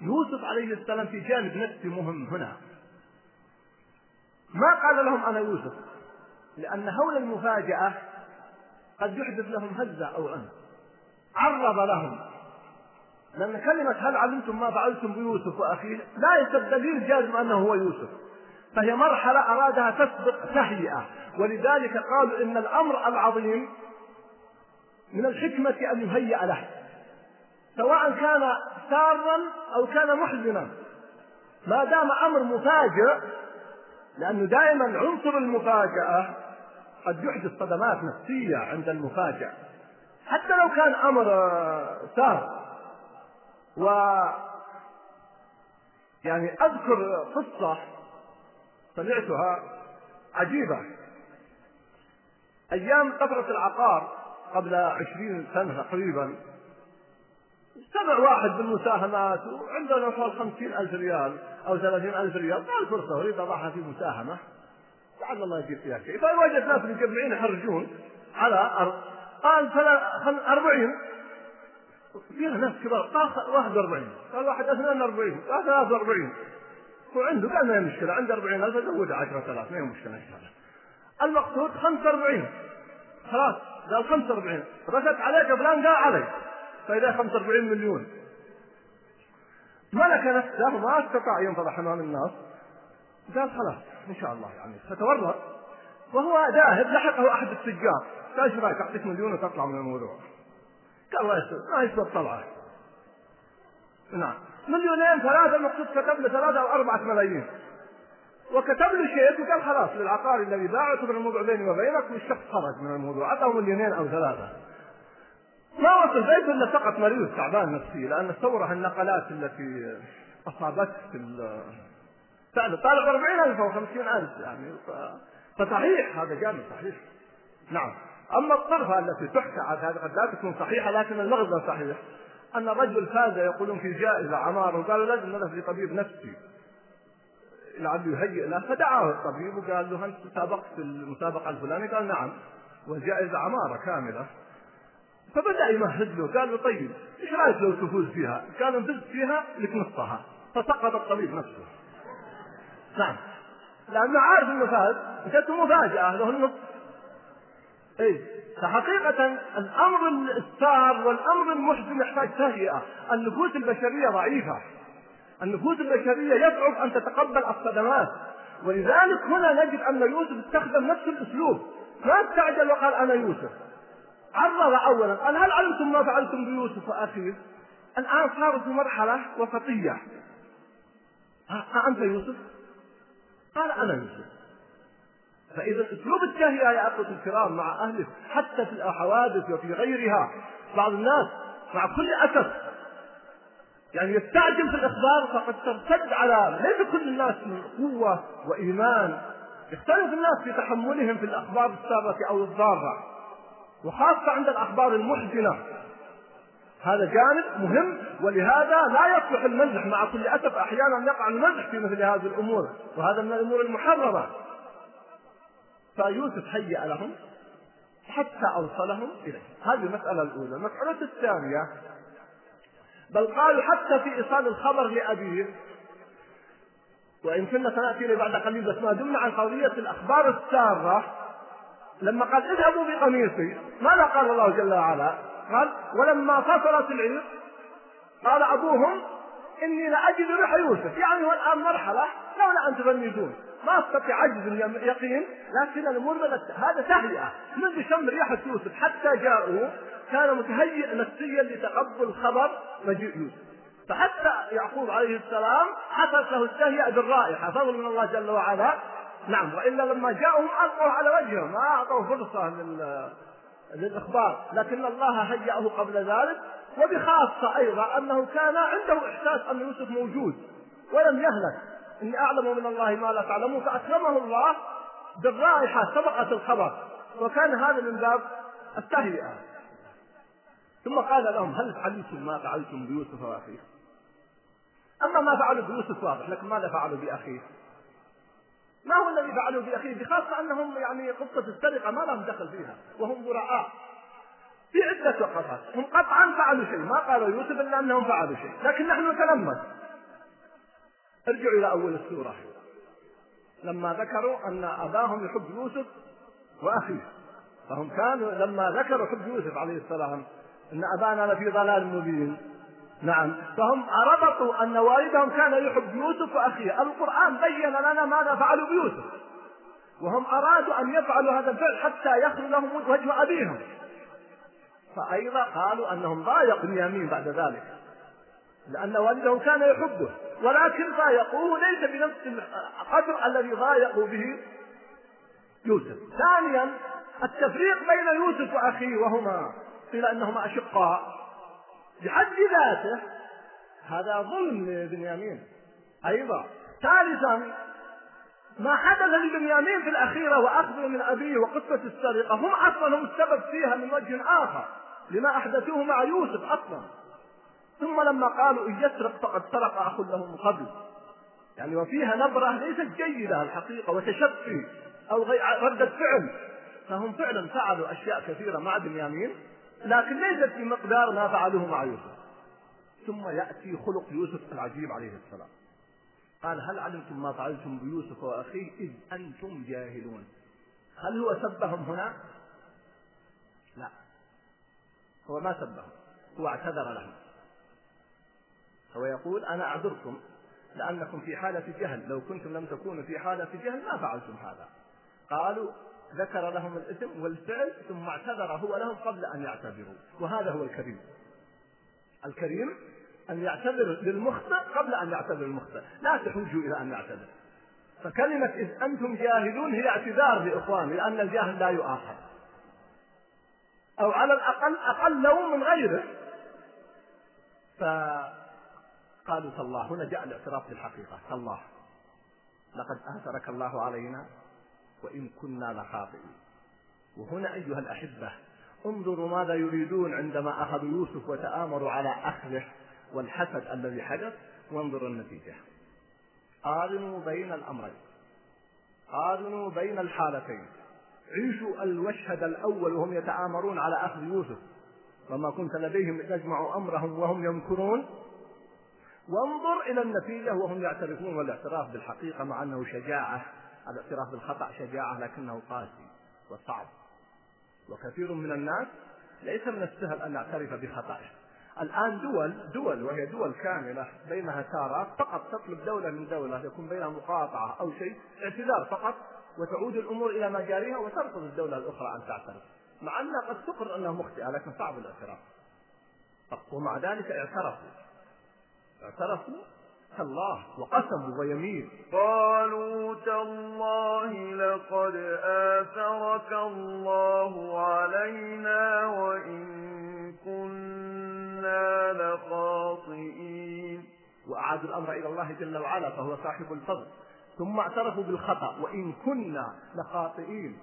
يوسف عليه السلام في جانب نفسي مهم هنا. ما قال لهم أنا يوسف لأن هول المفاجأة قد يحدث لهم هزة أو عنف. عرض لهم. لأن كلمة هل علمتم ما فعلتم بيوسف وأخيه؟ لا يسد دليل جازم أنه هو يوسف. فهي مرحلة أرادها تسبق تهيئة. ولذلك قالوا إن الأمر العظيم من الحكمة أن يهيأ له. سواء كان سارا أو كان محزنا. ما دام أمر مفاجئ لأنه دائما عنصر المفاجأة قد يحدث صدمات نفسية عند المفاجأة. حتى لو كان أمر سار و يعني أذكر قصة سمعتها عجيبة. أيام طفرة العقار قبل عشرين سنة تقريبا سمع واحد بالمساهمات وعنده نحو خمسين ألف ريال أو ثلاثين ألف ريال. قال فرصة أريد أضعها في مساهمة. لعل الله يجيب فيها شيء فوجد ناس مجمعين يحرجون على أرض قال أربعين. فيها ناس كبار قال 41 قال واحد 42 قال 43 وعنده قال ما هي مشكلة عنده 40000 زودها 10000 ما هي مشكلة إن شاء الله المقصود 45 خلاص قال 45 رشت عليك فلان قال علي فإذا 45 مليون. ملك نفسه ما أستطاع. ينفضح أمام الناس. قال خلاص إن شاء الله يعني فتورط وهو ذاهب لحقه أحد التجار. قال إيش رأيك؟ أعطيك مليون وتطلع من الموضوع. قال الله يستر. ما يسوى الطلعة نعم. مليونين ثلاثة المقصود كتب له ثلاثة أو أربعة ملايين. وكتب له شيك وقال خلاص للعقار الذي باع اعتبر الموضوع بيني وبينك والشخص خرج من الموضوع. أعطاه مليونين أو ثلاثة. ما وصل بيته إلا فقط مريض تعبان نفسي لأن تصوره النقلات التي أصابته في فعلا طالع 40000 أو 50000 يعني فصحيح هذا جانب صحيح. نعم. أما الطرفة التي تحكى عن هذا قد لا تكون صحيحة لكن المغزى صحيح. أن الرجل فاز يقولون في جائزة عمار وقالوا لازم نذهب لطبيب نفسي. لعله يهيئ له فدعاه الطبيب وقال له أنت سابقت في المسابقة الفلانية؟ قال نعم. والجائزة عمارة كاملة. فبدأ يمهد له قال له طيب إيش رأيك لو تفوز فيها؟ قال ان فزت فيها لك نصها فسقط الطبيب نفسه. نعم لأنه عارف انه فاز جاته مفاجأة له النص اي فحقيقة الأمر السار والأمر المحزن يحتاج تهيئة، النفوس البشرية ضعيفة. النفوس البشرية يصعب أن تتقبل الصدمات، ولذلك هنا نجد أن يوسف استخدم نفس الأسلوب، ما استعجل وقال أنا يوسف. عرض أولا قال هل علمتم ما فعلتم بيوسف وأخيه؟ الآن صاروا في مرحلة وسطية. أنت يوسف؟ قال أنا يوسف. فإذا أسلوب التهيئة يا أخوة الكرام مع أهله حتى في الحوادث وفي غيرها بعض الناس مع كل أسف يعني يستعجل في الإخبار فقد ترتد على ليس كل الناس من قوة وإيمان يختلف الناس في تحملهم في الأخبار السارة أو الضارة وخاصة عند الأخبار المحزنة. هذا جانب مهم ولهذا لا يصلح المزح مع كل أسف أحيانا يقع المزح في مثل هذه الأمور وهذا من الأمور المحرمة فيوسف هيأ لهم حتى أوصلهم إليه. هذه المسألة الأولى. المسألة الثانية بل قالوا حتى في إيصال الخبر لأبيه وإن كنا سنأتي بعد قليل بس ما دمنا عن قضية الأخبار السارة لما قال اذهبوا بقميصي ماذا قال الله جل وعلا؟ قال ولما فصلت العير قال أبوهم إني لأجد ريح يوسف. يعني هو الآن مرحلة لولا أن تفندون ما أستطيع عجز يقين لكن الأمور بدات هذا تهيئة. منذ شم ريحه يوسف حتى جاءوا كان متهيئ نفسيا لتقبل خبر مجيء يوسف. فحتى يعقوب عليه السلام حصلت له التهيئة بالرائحة فضل من الله جل وعلا. نعم وإلا لما جاءهم ألقوا على وجههم ما أعطوا فرصة لل للإخبار. لكن الله هيأه قبل ذلك وبخاصة أيضا أنه كان عنده إحساس أن يوسف موجود ولم يهلك. إني أعلم من الله ما لا تعلمون فأكرمه الله بالرائحة سبقت الخبر وكان هذا من باب التهيئة. ثم قال لهم هل فعلتم ما فعلتم بيوسف وأخيه؟ أما ما فعلوا بيوسف واضح لكن ماذا فعلوا بأخيه؟ ما هو الذي فعلوا بأخيه بخاصة أنهم يعني قصة السرقة ما لهم دخل فيها وهم براء في عدة وقفات. هم قطعا فعلوا شيء ما قالوا يوسف إلا أنهم فعلوا شيء. لكن نحن نتلمس ارجعوا إلى أول السورة. لما ذكروا أن أباهم يحب يوسف وأخيه فهم كانوا لما ذكروا حب يوسف عليه السلام أن أبانا لفي ضلال مبين. نعم. فهم ربطوا أن والدهم كان يحب يوسف وأخيه. القرآن بين لنا ماذا فعلوا بيوسف. وهم أرادوا أن يفعلوا هذا الفعل حتى يخلو لهم وجه أبيهم. فأيضا قالوا أنهم ضايقوا بنيامين بعد ذلك لأن والدهم كان يحبه. ولكن ضايقوه ليس بنفس القدر الذي ضايقوا به يوسف. ثانيا التفريق بين يوسف وأخيه وهما قيل أنهما أشقاء. بحد ذاته. هذا ظلم لبنيامين. أيضا. ثالثا ما حدث لبنيامين في الأخيرة وأخذه من أبيه وقصة السرقة هم أصلا هم السبب فيها من وجه آخر لما أحدثوه مع يوسف أصلا. ثم لما قالوا إن يسرق فقد سرق أخ له من قبل. يعني وفيها نبرة ليست جيدة الحقيقة وتشفي أو ردة فعل. فهم فعلا فعلوا أشياء كثيرة مع بنيامين. لكن ليست في مقدار ما فعلوه مع يوسف. ثم يأتي خلق يوسف العجيب عليه السلام. قال هل علمتم ما فعلتم بيوسف وأخيه؟ إذ أنتم جاهلون. هل هو سبهم هنا؟ لا. هو ما سبهم. هو اعتذر لهم. هو يقول أنا أعذركم لأنكم في حالة جهل. لو كنتم لم تكونوا في حالة جهل ما فعلتم هذا. قالوا ذكر لهم الاسم والفعل ثم اعتذر هو لهم قبل أن يعتذروا. وهذا هو الكريم. الكريم أن يعتذر للمخطئ قبل أن يعتذر المخطئ. لا تحوجوا إلى أن يعتذر. فكلمة إذ أنتم جاهلون هي اعتذار لإخوان لأن الجاهل لا يؤاخذ. أو على الأقل أقل لوم من غيره. فقالوا تالله هنا جاء الاعتراف بالحقيقة. تالله لقد آثرك الله علينا. وإن كنا لخاطئين. وهنا أيها الأحبة انظروا ماذا يريدون عندما أخذوا يوسف وتآمروا على أخذه والحسد الذي حدث وانظروا النتيجة. قارنوا بين الأمرين. قارنوا بين الحالتين. عيشوا المشهد الأول وهم يتآمرون على أخذ يوسف. وما كنت لديهم تجمع أمرهم وهم يمكرون. وانظر إلى النتيجة وهم يعترفون والاعتراف بالحقيقة مع أنه شجاعة. الاعتراف بالخطأ شجاعة لكنه قاسي وصعب. وكثير من الناس ليس من السهل أن يعترف بخطأه. الآن دول دول وهي دول كاملة بينها تارات فقط تطلب دولة من دولة يكون بينها مقاطعة أو شيء اعتذار فقط وتعود الأمور إلى مجاريها وترفض الدولة الأخرى أن تعترف. مع أنها قد تقر أنها مخطئة لكن صعب الاعتراف. ومع ذلك اعترفوا. اعترفوا تالله وقسموا ويمين. قالوا تالله لقد آثرك الله علينا وإن كنا لخاطئين. وأعادوا الأمر إلى الله جل وعلا فهو صاحب الفضل. ثم اعترفوا بالخطأ وإن كنا لخاطئين.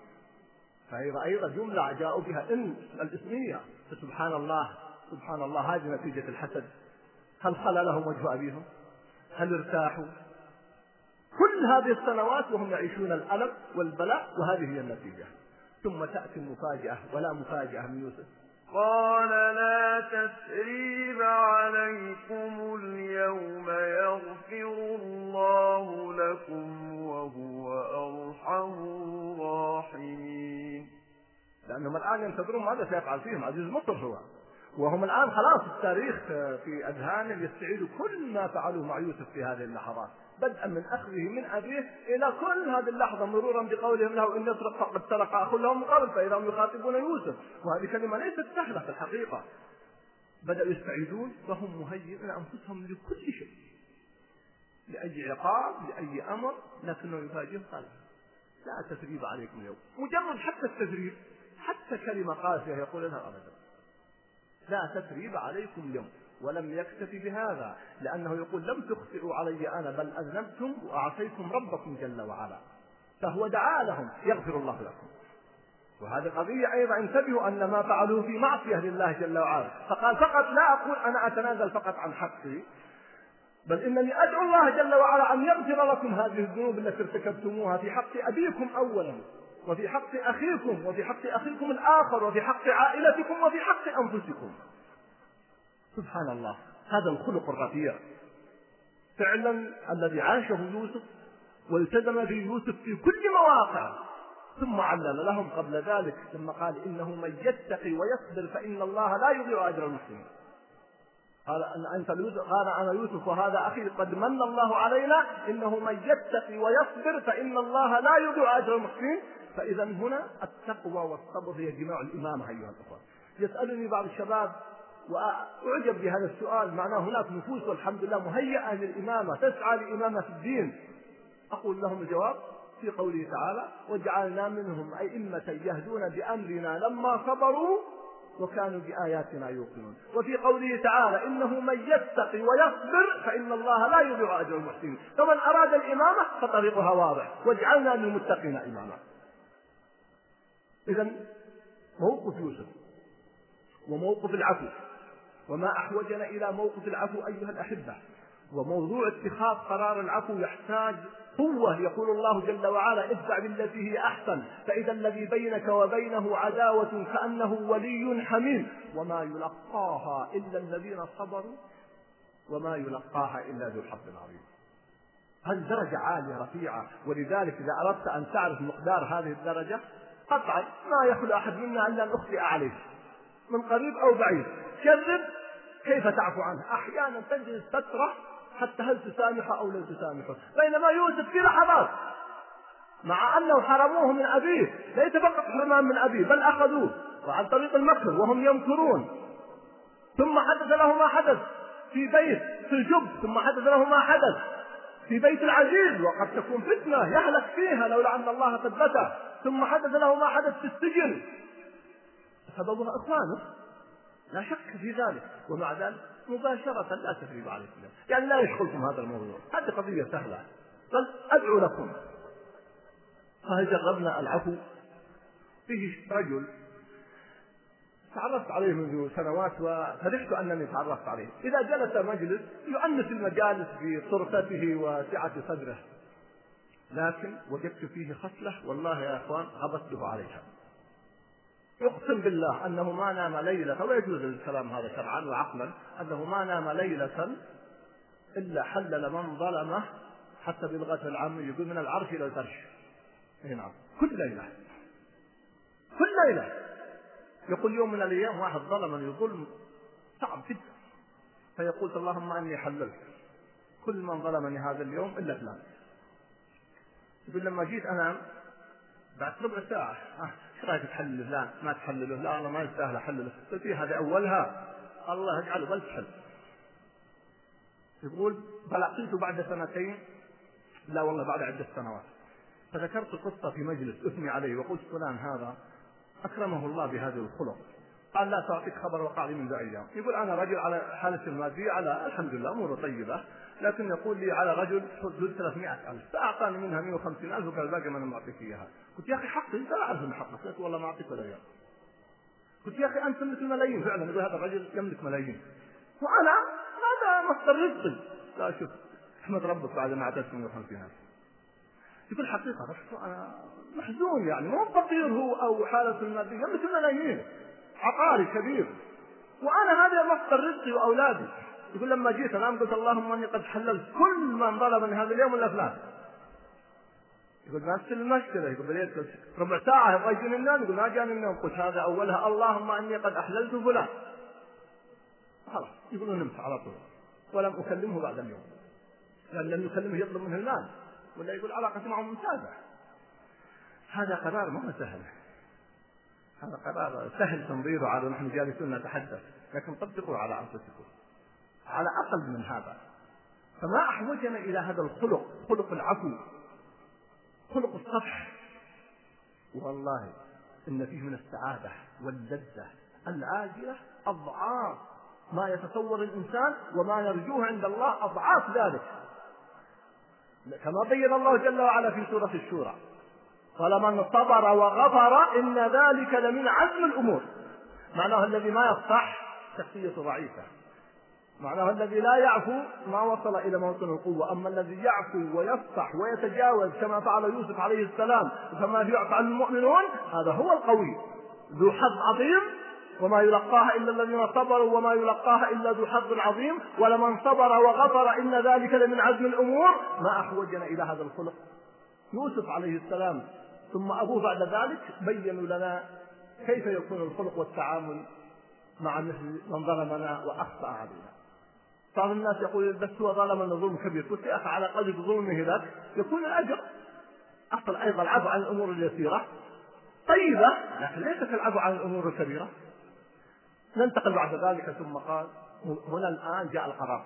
فهي أيضا جملة جاءوا بها إن الإسمية. فسبحان الله سبحان الله هذه نتيجة الحسد. هل خلى لهم وجه أبيهم؟ هل ارتاحوا؟ كل هذه السنوات وهم يعيشون الألم والبلاء وهذه هي النتيجة. ثم تأتي المفاجأة ولا مفاجأة من يوسف. قال لا تثريب عليكم اليوم يغفر الله لكم وهو أرحم الراحمين. لأنهم الآن ينتظرون ماذا سيفعل فيهم عزيز مصر هو. وهم الآن خلاص التاريخ في أذهانهم يستعيدوا كل ما فعلوه مع يوسف في هذه اللحظات. بدءا من أخذه من أبيه إلى كل هذه اللحظة مرورا بقولهم له إن يسرق فقد سرق أخ له من قبل فإذا هم يخاطبون يوسف. وهذه كلمة ليست سهلة في الحقيقة. بدأوا يستعيدون وهم مهيئون أنفسهم لكل شيء. لأي عقاب لأي أمر لكنه يفاجئهم قال لا تثريب عليكم اليوم. مجرد حتى التثريب حتى كلمة قاسية يقول لها أبدا. لا تثريب عليكم اليوم ولم يكتفي بهذا لأنه يقول لم تخطئوا علي أنا بل أذنبتم وأعصيتم ربكم جل وعلا. فهو دعا لهم يغفر الله لكم. وهذه قضية أيضا انتبهوا أن ما فعلوه في معصية لله جل وعلا. فقال فقط لا أقول أنا أتنازل فقط عن حقي بل إنني أدعو الله جل وعلا أن يغفر لكم هذه الذنوب التي ارتكبتموها في حق أبيكم أولا. وفي حق أخيكم وفي حق أخيكم الآخر وفي حق عائلتكم وفي حق أنفسكم. سبحان الله هذا الخلق الرفيع. فعلا الذي عاشه يوسف والتزم به يوسف في كل مواقع. ثم علل لهم قبل ذلك ثم قال إنه من يتقي ويصبر فإن الله لا يضيع أجر المحسنين قال أن أنت قال أنا يوسف وهذا أخي قد من الله علينا إنه من يتقي ويصبر فإن الله لا يضيع أجر المحسنين فإذا هنا التقوى والصبر هي جماع الإمامة أيها الأخوة. يسألني بعض الشباب وأعجب بهذا السؤال معناه هناك نفوس والحمد لله مهيئة للإمامة تسعى لإمامة الدين. أقول لهم الجواب في قوله تعالى وجعلنا منهم أئمة يهدون بأمرنا لما صبروا وكانوا بآياتنا يوقنون. وفي قوله تعالى إنه من يتقي ويصبر فإن الله لا يضيع أجر المحسنين. فمن أراد الإمامة فطريقها واضح واجعلنا للمتقين إماما. إذا موقف يوسف وموقف العفو وما أحوجنا إلى موقف العفو أيها الأحبة. وموضوع اتخاذ قرار العفو يحتاج قوة يقول الله جل وعلا ادفع بالتي هي أحسن فإذا الذي بينك وبينه عداوة كأنه ولي حميم. وما يلقاها إلا الذين صبروا وما يلقاها إلا ذو الحظ العظيم. هذه درجة عالية رفيعة؟ ولذلك إذا أردت أن تعرف مقدار هذه الدرجة قطعا ما يخلو أحد منا إلا أن أخطئ عليه. من قريب أو بعيد. جرب كيف تعفو عنه؟ أحيانا تجلس فترة حتى هل تسامحه أو لا تسامحه. بينما يوسف في لحظات مع أنه حرموه من أبيه. ليس فقط حرمان من أبيه بل أخذوه. وعن طريق المكر وهم يمكرون. ثم حدث له ما حدث في بيت في الجب ثم حدث له ما حدث. في بيت العزيز وقد تكون فتنة يهلك فيها لولا أن الله ثبته ثم حدث له ما حدث في السجن. سببها إخوانه. لا شك في ذلك. ومع ذلك مباشرة لا تثريب عليكم. يعني لا يشغلكم هذا الموضوع. هذه قضية سهلة. بل أدعو لكم. فهل جربنا العفو؟ فيه رجل تعرفت عليه منذ سنوات وفرحت أنني تعرفت عليه، إذا جلس مجلس يؤنس المجالس بطرفته وسعة صدره. لكن وجدت فيه خصلة والله يا إخوان غبطته عليها. يقسم بالله أنه ما نام ليلة ويجوز الكلام هذا شرعا وعقلا أنه ما نام ليلة إلا حلل من ظلمه حتى بلغة العام يقول من العرش إلى الفرش. اي نعم كل ليلة كل ليلة يقول يوم من الأيام واحد ظلمني ظلم صعب جدا. فيقول اللهم إني حللت. كل من ظلمني هذا اليوم إلا فلان. يقول لما جيت انام بعد ربع ساعة آه، إيش رأيك تحلل فلان ما تحلله. لا والله ما يستاهل أحلله. قلت هذه أولها؟ الله يجعله بل تحل. يقول فلقيته بعد سنتين؟ لا والله بعد عدة سنوات. فذكرت قصة في مجلس أثني عليه وقلت فلان هذا أكرمه الله بهذا الخلق. قال لا تعطيك خبر وقع لي منذ أيام. يقول أنا رجل على حالة المادية على الحمد لله أموره طيبة لكن يقول لي على رجل حدود 300 ألف. فأعطاني منها 150 ألف وقال باقي ما أنا معطيك إياها. قلت يا أخي حقي؟ أنت لا أعرف حقك قلت والله ما أعطيك ولا ريال قلت يا أخي أنت تملك الملايين. فعلا يقول هذا الرجل يملك ملايين. وأنا؟ هذا مصدر رزقي لا شوف احمد ربك بعد ما أعطيتك 150 ألف. يقول حقيقة بس أنا محزون يعني مو فقير هو أو حالته المادية يملك الملايين عقاري كبير. وأنا هذا مصدر رزقي وأولادي. يقول لما جيت الآن قلت اللهم إني قد حللت كل من ظلمني هذا اليوم إلا فلان يقول ما المشكلة. يقول بليت ربع ساعة يبغى يجيني النوم. يقول ما جاني النوم. قلت هذا أولها. اللهم إني قد أحللت فلان. خلاص يقولون نمت على طول. ولم أكلمه بعد اليوم. لأن لم يكلمه يطلب منه المال. ولا يقول علاقتي معه ممتازة. هذا قرار ما هو سهل. هذا قرار سهل تنظيره على نحن جالسون نتحدث لكن طبقوا على أنفسكم. على أقل من هذا. فما أحوجنا إلى هذا الخلق خلق العفو خلق الصفح. والله إن فيه من السعادة واللذة العاجلة أضعاف ما يتصور الإنسان وما يرجوه عند الله أضعاف ذلك. كما بين الله جل وعلا في سورة الشورى. قال من صبر وغفر إن ذلك لمن عزم الأمور. معناه الذي ما يصح شخصية ضعيفة. معناه الذي لا يعفو ما وصل إلى موطن القوة. أما الذي يعفو ويصفح ويتجاوز كما فعل يوسف عليه السلام وكما يفعل المؤمنون هذا هو القوي. ذو حظ عظيم وما يلقاها إلا الذين صبروا وما يلقاها إلا ذو حظ عظيم. ولمن صبر وغفر إن ذلك لمن عزم الأمور ما أحوجنا إلى هذا الخلق. يوسف عليه السلام ثم أبوه بعد ذلك بينوا لنا كيف يكون الخلق والتعامل مع مثل من ظلمنا وأخطأ علينا. بعض الناس يقول بس هو ظلمنا ظلم كبير. قلت يا أخي على قدر ظلمه لك يكون الأجر أصل أيضا العفو عن الأمور اليسيرة. طيبة لكن ليس كالعفو عن الأمور الكبيرة. ننتقل بعد ذلك ثم قال هنا الآن جاء القرار.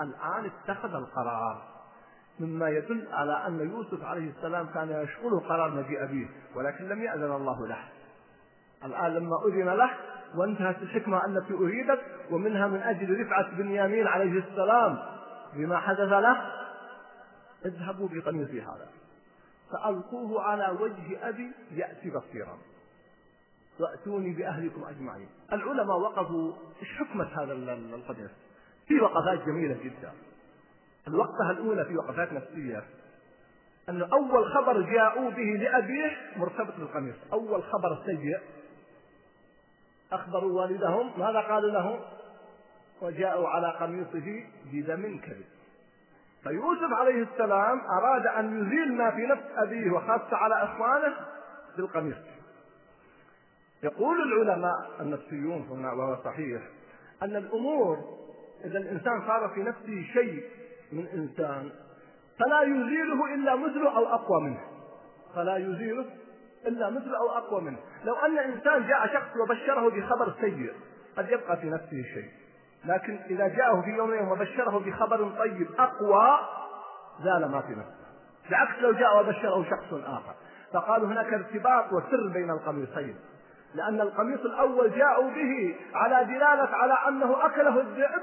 الآن اتخذ القرار مما يدل على أن يوسف عليه السلام كان يشغله قرار مجيء أبيه ولكن لم يأذن الله له. الآن لما أذن له وانتهت الحكمة التي أريدت ومنها من أجل رفعة بنيامين عليه السلام بما حدث له اذهبوا بقميصي هذا. فألقوه على وجه أبي يأتي بصيرا. وأتوني بأهلكم أجمعين. العلماء وقفوا إيش حكمة هذا القميص؟ في وقفات جميلة جدا. الوقفة الأولى في وقفات نفسية. أن أول خبر جاءوا به لأبيه مرتبط بالقميص. أول خبر سيء. أخبروا والدهم. ماذا قالوا له؟ وجاءوا على قميصه بدم كذب فيوسف عليه السلام أراد أن يزيل ما في نفس أبيه وخاصة على إخوانه بالقميص. يقول العلماء النفسيون وهو صحيح أن الأمور إذا الإنسان صار في نفسه شيء من إنسان فلا يزيله إلا مثله أو أقوى منه. فلا يزيله إلا مثله أو أقوى منه. لو أن إنسان جاء شخص وبشره بخبر سيء قد يبقى في نفسه شيء. لكن إذا جاءه في يوم وبشره بخبر طيب أقوى زال ما في نفسه. بعكس لو جاء وبشره شخص آخر. فقالوا هناك ارتباط وسر بين القميصين. لأن القميص الأول جاءوا به على دلالة على أنه أكله الذئب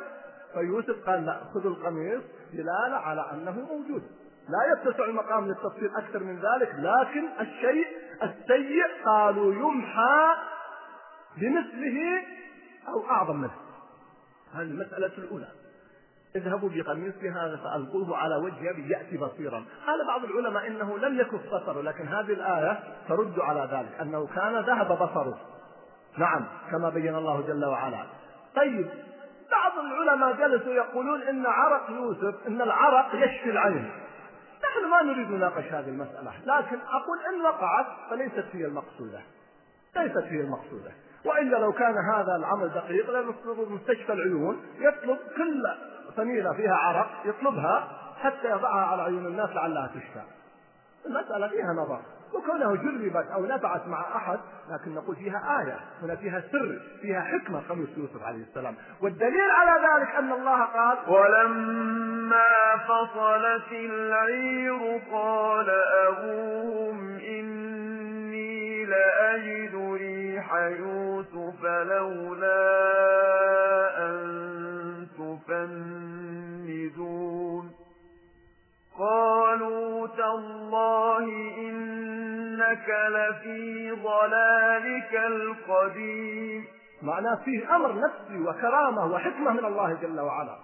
فيوسف قال لا خذوا القميص دلالة على أنه موجود. لا يتسع المقام للتفصيل أكثر من ذلك لكن الشيء السيء قالوا يمحى بمثله أو أعظم منه. هذه المسألة الأولى. اذهبوا بقميصي هذا فألقوه على وجه أبي يأتي بصيرا. قال بعض العلماء إنه لم يكف بصره لكن هذه الآية ترد على ذلك أنه كان ذهب بصره. نعم كما بين الله جل وعلا. طيب بعض العلماء جلسوا يقولون إن عرق يوسف إن العرق يشفي العين. نحن ما نريد نناقش هذه المسألة لكن أقول إن وقعت فليست هي المقصودة. ليست هي المقصودة. وإلا لو كان هذا العمل دقيق لنطلب مستشفى العيون يطلب كل فنيلة فيها عرق يطلبها حتى يضعها على عيون الناس لعلها تشفى. المسألة فيها نظر. وكونه جربت أو نفعت مع أحد لكن نقول فيها آية هنا فيها سر فيها حكمة قميص يوسف عليه السلام. والدليل على ذلك أن الله قال ولما فصلت العير قال أبوهم إني لأجد ريح يوسف لولا أن تفندون. قالوا تالله إنك لفي ضلالك القديم. معناه فيه أمر نفسي وكرامة وحكمة من الله جل وعلا.